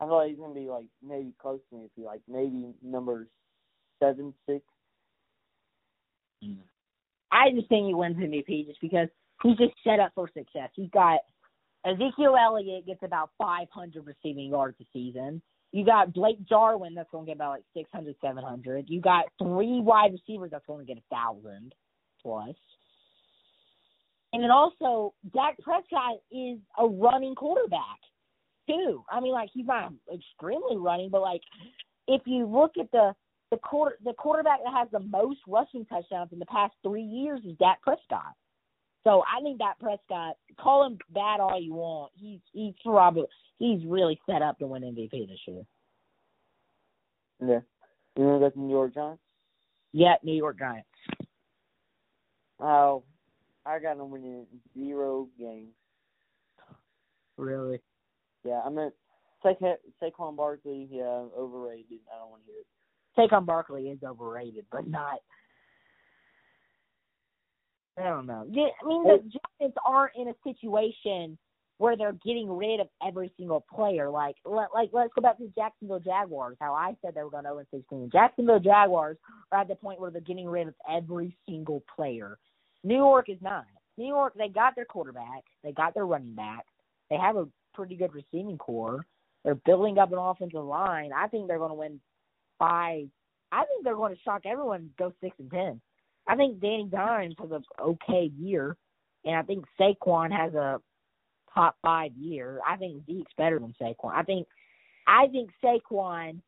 I feel like he's gonna be like maybe close to MVP, like maybe number seven, six. Mm-hmm. I just think he wins MVP just because he's just set up for success. He's got Ezekiel Elliott gets about 500 receiving yards a season. You got Blake Jarwin that's going to get about like 600, 700. You got three wide receivers that's going to get a thousand plus. And then also, Dak Prescott is a running quarterback too. I mean, like he's not extremely running, but like if you look at the the quarter the quarterback that has the most rushing touchdowns in the past three years is Dak Prescott. So I think Dak Prescott, call him bad all you want. He's he's probably he's really set up to win MVP this year. Yeah. You go to New York Giants? Yeah, New York Giants. Oh, I got them winning zero games. Really? Yeah, I mean, Sa- Saquon Barkley, yeah, overrated. I don't want to hear it. Saquon Barkley is overrated, but not. I don't know. Yeah, I mean, the Giants aren't in a situation where they're getting rid of every single player. Like, let, like let's go back to the Jacksonville Jaguars. How I said they were going to 0 16. Jacksonville Jaguars are at the point where they're getting rid of every single player. New York is not. New York, they got their quarterback, they got their running back, they have a pretty good receiving core. They're building up an offensive line. I think they're going to win five. I think they're going to shock everyone go six and ten. I think Danny Dimes has an okay year, and I think Saquon has a top five year. I think Zeke's better than Saquon. I think I think Saquon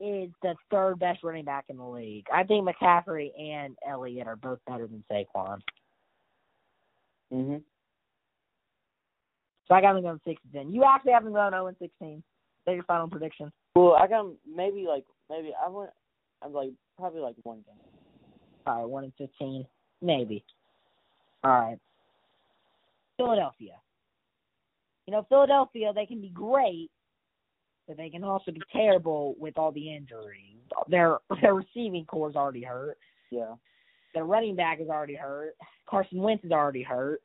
is the third best running back in the league. I think McCaffrey and Elliott are both better than Saquon. Mhm. So I got them going six and ten. You actually have them going zero and sixteen. Is that your final prediction? Well, I got maybe like maybe I went. I'm like probably like one game. All right, one and fifteen, maybe. All right. Philadelphia. You know, Philadelphia, they can be great, but they can also be terrible with all the injuries. Their their receiving core is already hurt. Yeah. Their running back is already hurt. Carson Wentz is already hurt.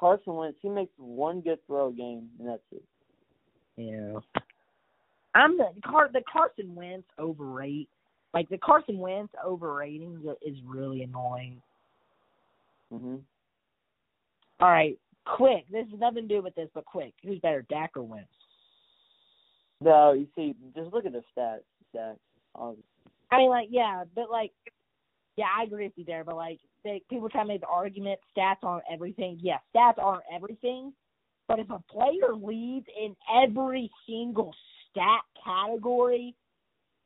Carson Wentz, he makes one good throw a game, and that's it. Yeah. I'm the Car the Carson Wentz overrate. Like the Carson Wentz overrating is really annoying. Mhm. All right, quick. This has nothing to do with this, but quick. Who's better, Dak or Wentz? No, you see, just look at the stats. Stats. Um, I mean, like, yeah, but like, yeah, I agree with you there. But like, they, people try to make the argument stats aren't everything. Yeah, stats aren't everything. But if a player leads in every single stat category,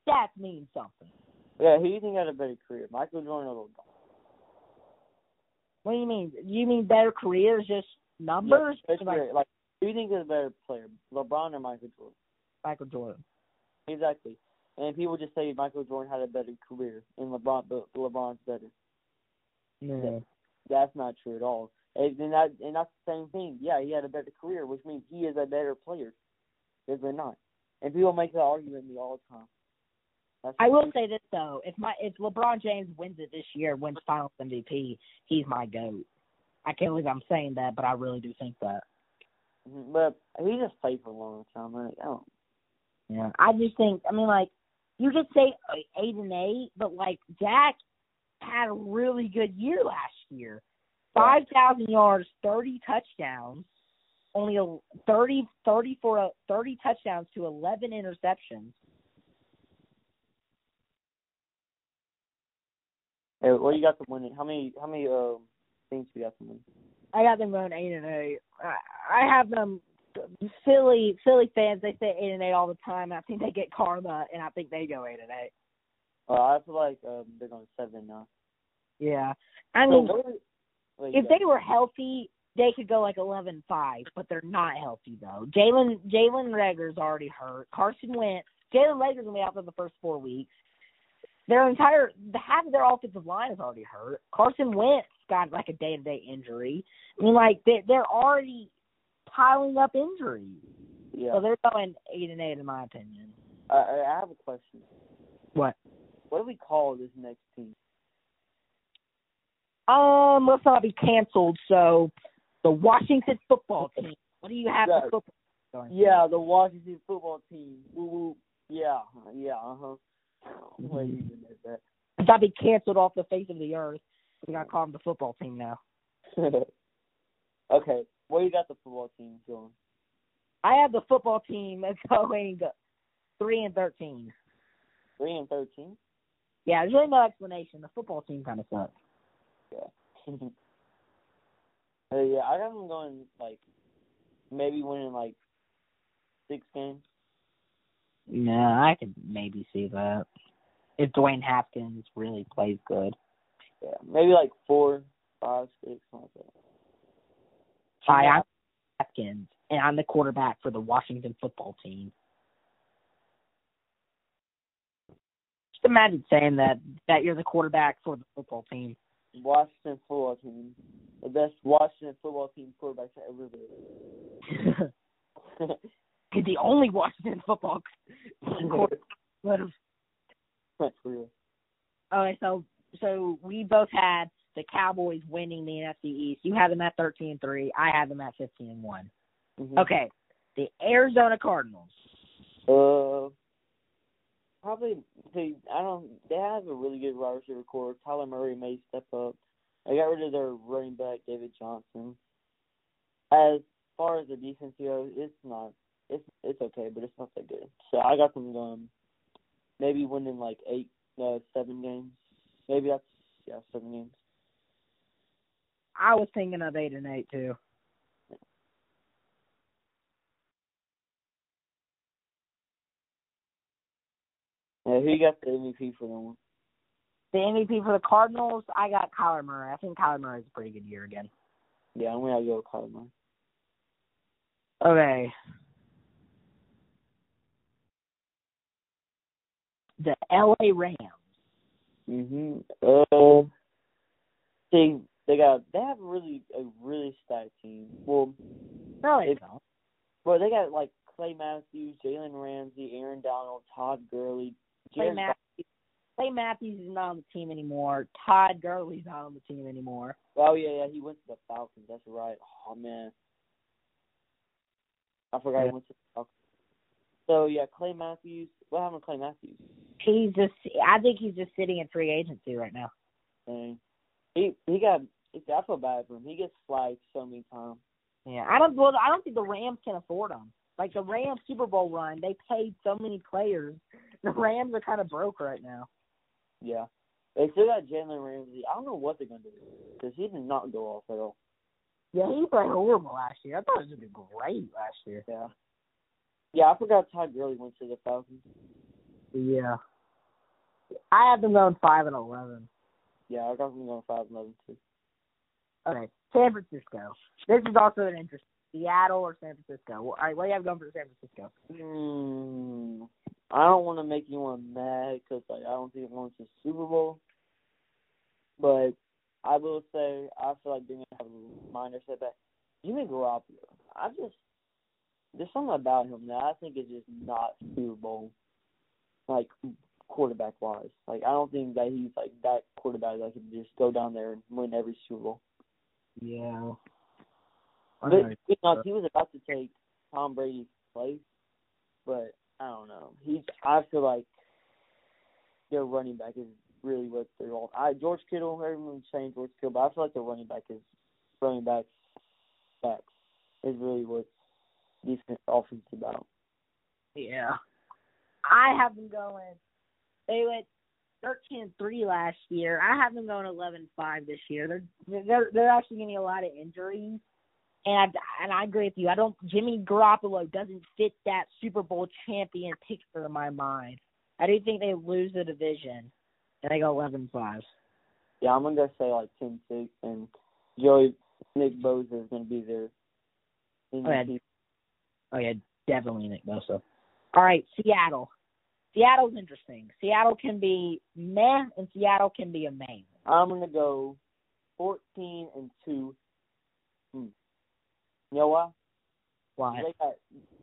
stats mean something. yeah, who do you think had a better career, Michael Jordan or LeBron? What do you mean? You mean better careers, just numbers? Yeah, Like like, like, who do you think is a better player, LeBron or Michael Jordan? Michael Jordan. Exactly. And people just say Michael Jordan had a better career, and LeBron, but LeBron's better. Yeah. That's not true at all. And and that and that's the same thing. Yeah, he had a better career, which means he is a better player. Is it not? And people make that argument me all the time. That's I will say this though: if my if LeBron James wins it this year, wins Finals MVP, he's my goat. I can't believe I'm saying that, but I really do think that. Mhm, But he just played for a long time. Like, I don't. Yeah, I just think. I mean, like you could say eight and eight, but like Dak had a really good year last year. Five thousand yards, thirty touchdowns, only a 30, 30 thirty touchdowns to eleven interceptions. Hey, what you got to win? How many? How many um things you got to win? I got them going eight and eight. I, I have them. Philly Philly fans they say eight and eight all the time. I think they get karma, and I think they go eight and eight. Uh, I feel like um they're going seven now. Yeah, I So mean, what are- if they were healthy, they could go like eleven five, but they're not healthy though. Jalen Jalen Reagor's already hurt. Carson Wentz, Jalen Reagor's gonna be out for the first four weeks. Their entire the half of their offensive line is already hurt. Carson Wentz got like a day to day injury. I mean, like they they're already piling up injuries. Yeah. So they're going eight and eight in my opinion. I, I have a question. What? What do we call this next team? Um, let's not be canceled. So, the Washington football team. What do you have Yeah. for football? going? Yeah, the Washington football team. Woo woo. Yeah, yeah, uh huh. Wait, you even did that. Let's not be canceled off the face of the earth. We got to call them the football team now. okay, where you got the football team going? I have the football team going three and thirteen. Three and thirteen. Yeah, there's really no explanation. The football team kind of sucks. Yeah. Hey, uh, yeah, I got them going like maybe winning like six games. No, I could maybe see that if Dwayne Haskins really plays good. Yeah, maybe like four, five, six, something like that. Hi, I'm Haskins, and I'm the quarterback for the Washington football team. Just imagine saying that that you're the quarterback for the football team. Washington football team, the best Washington football team quarterback to ever live. The only Washington football would have- That's real. Okay, so so we both had the Cowboys winning the NFC East. You had them at thirteen and three. I had them at fifteen and one. Mhm. Okay, the Arizona Cardinals. Uh, probably. See, I don't. They have a really good wide receiver core. Kyler Murray may step up. They got rid of their running back David Johnson. As far as the defense goes, it's not. It's it's okay, but it's not that good. So I got them going. Maybe winning like eight, uh, seven games. Maybe that's yeah, seven games. I was thinking of eight and eight too. Yeah, who you got the MVP for that one? The MVP for the Cardinals, I got Kyler Murray. I think Kyler Murray has a pretty good year again. Yeah, I'm gonna go with Kyler Murray. Okay. The LA Rams. Mhm. Uh, see, they got they have really a really stacked team. Well, No, they don't. well, they got like Clay Matthews, Jalen Ramsey, Aaron Donald, Todd Gurley, Clay Jared Matthews. Clay Matthews is not on the team anymore. Todd Gurley's not on the team anymore. Oh yeah, yeah, he went to the Falcons. That's right. Oh man, I forgot Yeah. he went to the Falcons. So yeah, Clay Matthews. What happened to Clay Matthews? He's just. I think he's just sitting in free agency right now. Dang. He he got. I feel bad for him. He gets flagged so many times. Yeah, I don't. Well, I don't think the Rams can afford him. Like the Rams Super Bowl run, they paid so many players. The Rams are kind of broke right now. Yeah. They still got Jalen Ramsey. I don't know what they're gonna do because he did not go off at all. Yeah, he played horrible last year. I thought he was gonna do great last year. Yeah. Yeah, I forgot Todd Gurley went to the Falcons. Yeah. I have them going five and eleven. Yeah, I got them going five eleven too. Okay, San Francisco. This is also an interest. Seattle or San Francisco. All right, what do you have going for San Francisco? Mm, I don't want to make anyone mad because like I don't think everyone's the Super Bowl, but I will say I feel like they're gonna have a minor setback. Jimmy Garoppolo, I just there's something about him that I think is just not Super Bowl like quarterback wise. Like I don't think that he's like that quarterback that can just go down there and win every Super Bowl. Yeah. But you know, he was about to take Tom Brady's place, but I don't know. He's. I feel like their running back is really what they're all. I George Kittle. Everyone's saying George Kittle, but I feel like their running back is running backs backs is really what defense offense about. Yeah. I have them going. They went thirteen and three last year. I have them going eleven and five this year. They're they're they're actually getting a lot of injuries, and I, and I agree with you. I don't. Jimmy Garoppolo doesn't fit that Super Bowl champion picture in my mind. I do think they lose the division, and they go 11-5. Yeah, I'm gonna say like ten six and Joey Nick Bosa is going to be there. Oh yeah. Oh yeah, definitely Nick Bosa. All right, Seattle. Seattle's interesting. Seattle can be meh, and Seattle can be amazing. I'm gonna go fourteen and two. Hmm. You know why? Why? They got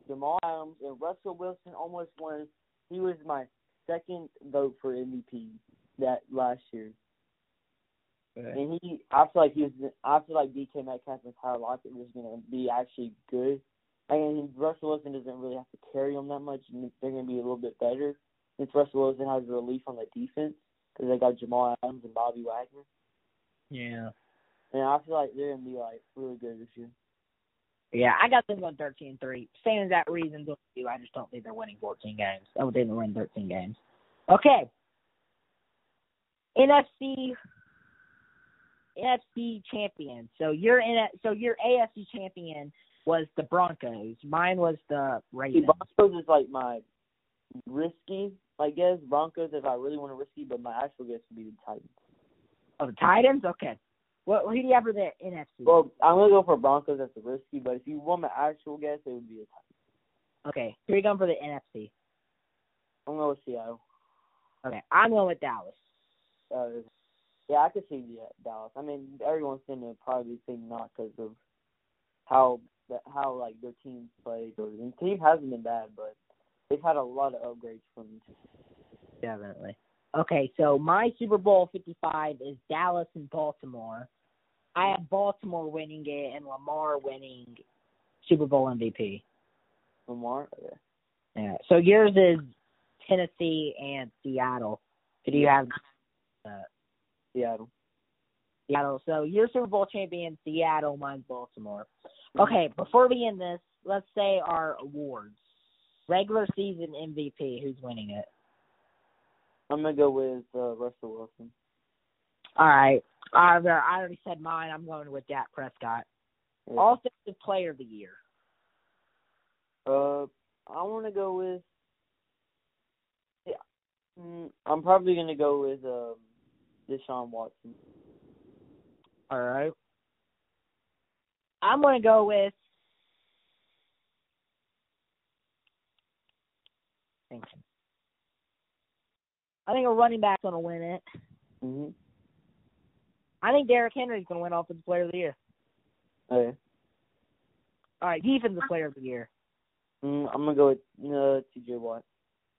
Jamal Adams and Russell Wilson almost won. He was my second vote for MVP that last year. And he, I feel like he was. I feel like DK Metcalf and Tyler Lockett was going to be actually good. And Russell Wilson doesn't really have to carry them that much, and they're going to be a little bit better since Russell Wilson has a relief on the defense because they got Jamal Adams and Bobby Wagner. Yeah. And I feel like they're going to be like really good this year. Yeah, I got them going 13 3. Same exact reasons. I just don't think they're winning 14 games. I would think they'll win 13 games. Okay. NFC NFC champion. So your in so your AFC champion was the Broncos. Mine was the Ravens. See, Broncos is like my risky, I guess. Broncos if I really want to risky, but my actual guess would be the Titans. Oh, the Titans. Okay. What who do you have for the NFC? Well, I'm gonna go for Broncos as the risky, but if you want my actual guess, it would be the Titans. Okay. Who are you going for the NFC? I'm going with Seattle. Okay. I'm going with Dallas. Uh, yeah, I could see the Dallas. I mean, everyone's gonna probably think not because of how how like their team's plays. Or the team hasn't been bad, but they've had a lot of upgrades from. Definitely. Okay, so my Super Bowl 55 is Dallas and Baltimore. I have Baltimore winning it and Lamar winning Super Bowl MVP. Lamar. Okay. Yeah. So yours is Tennessee and Seattle. Who do you have? Uh, Seattle. Seattle. So your Super Bowl champion, Seattle. Mine's Baltimore. Okay. Before we end this, let's say our awards. Regular season MVP. Who's winning it? I'm gonna go with uh, Russell Wilson. All right. I I already said mine. I'm going with Dak Prescott. Yeah. Offensive Player of the Year. Uh, I want to go with. Yeah, mm, I'm probably gonna go with um, Deshaun Watson. All right. I'm going to go with. I think a running back's going to win it. Mhm. I think Derrick Henry's going to win Offensive Player of the Year. Okay. All right, Defensive Player of the Year. Mm, I'm gonna go with uh, T.J. Watt.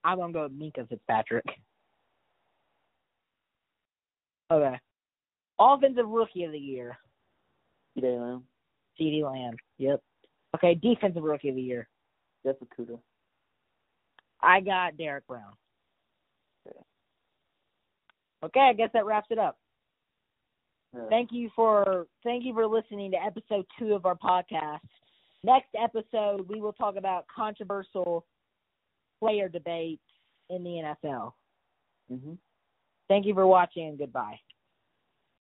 I'm going to go with Minkah Fitzpatrick. Okay. Offensive Rookie of the Year. T.J. Lamb. CeeDee Lamb. Yep. Okay, Defensive Rookie of the Year. Jeff Okudah. I got Derrick Brown. Okay. Okay, I guess that wraps it up. Yeah. Thank you for thank you for listening to episode two of our podcast. Next episode, we will talk about controversial player debates in the NFL. Mhm. Thank you for watching and goodbye.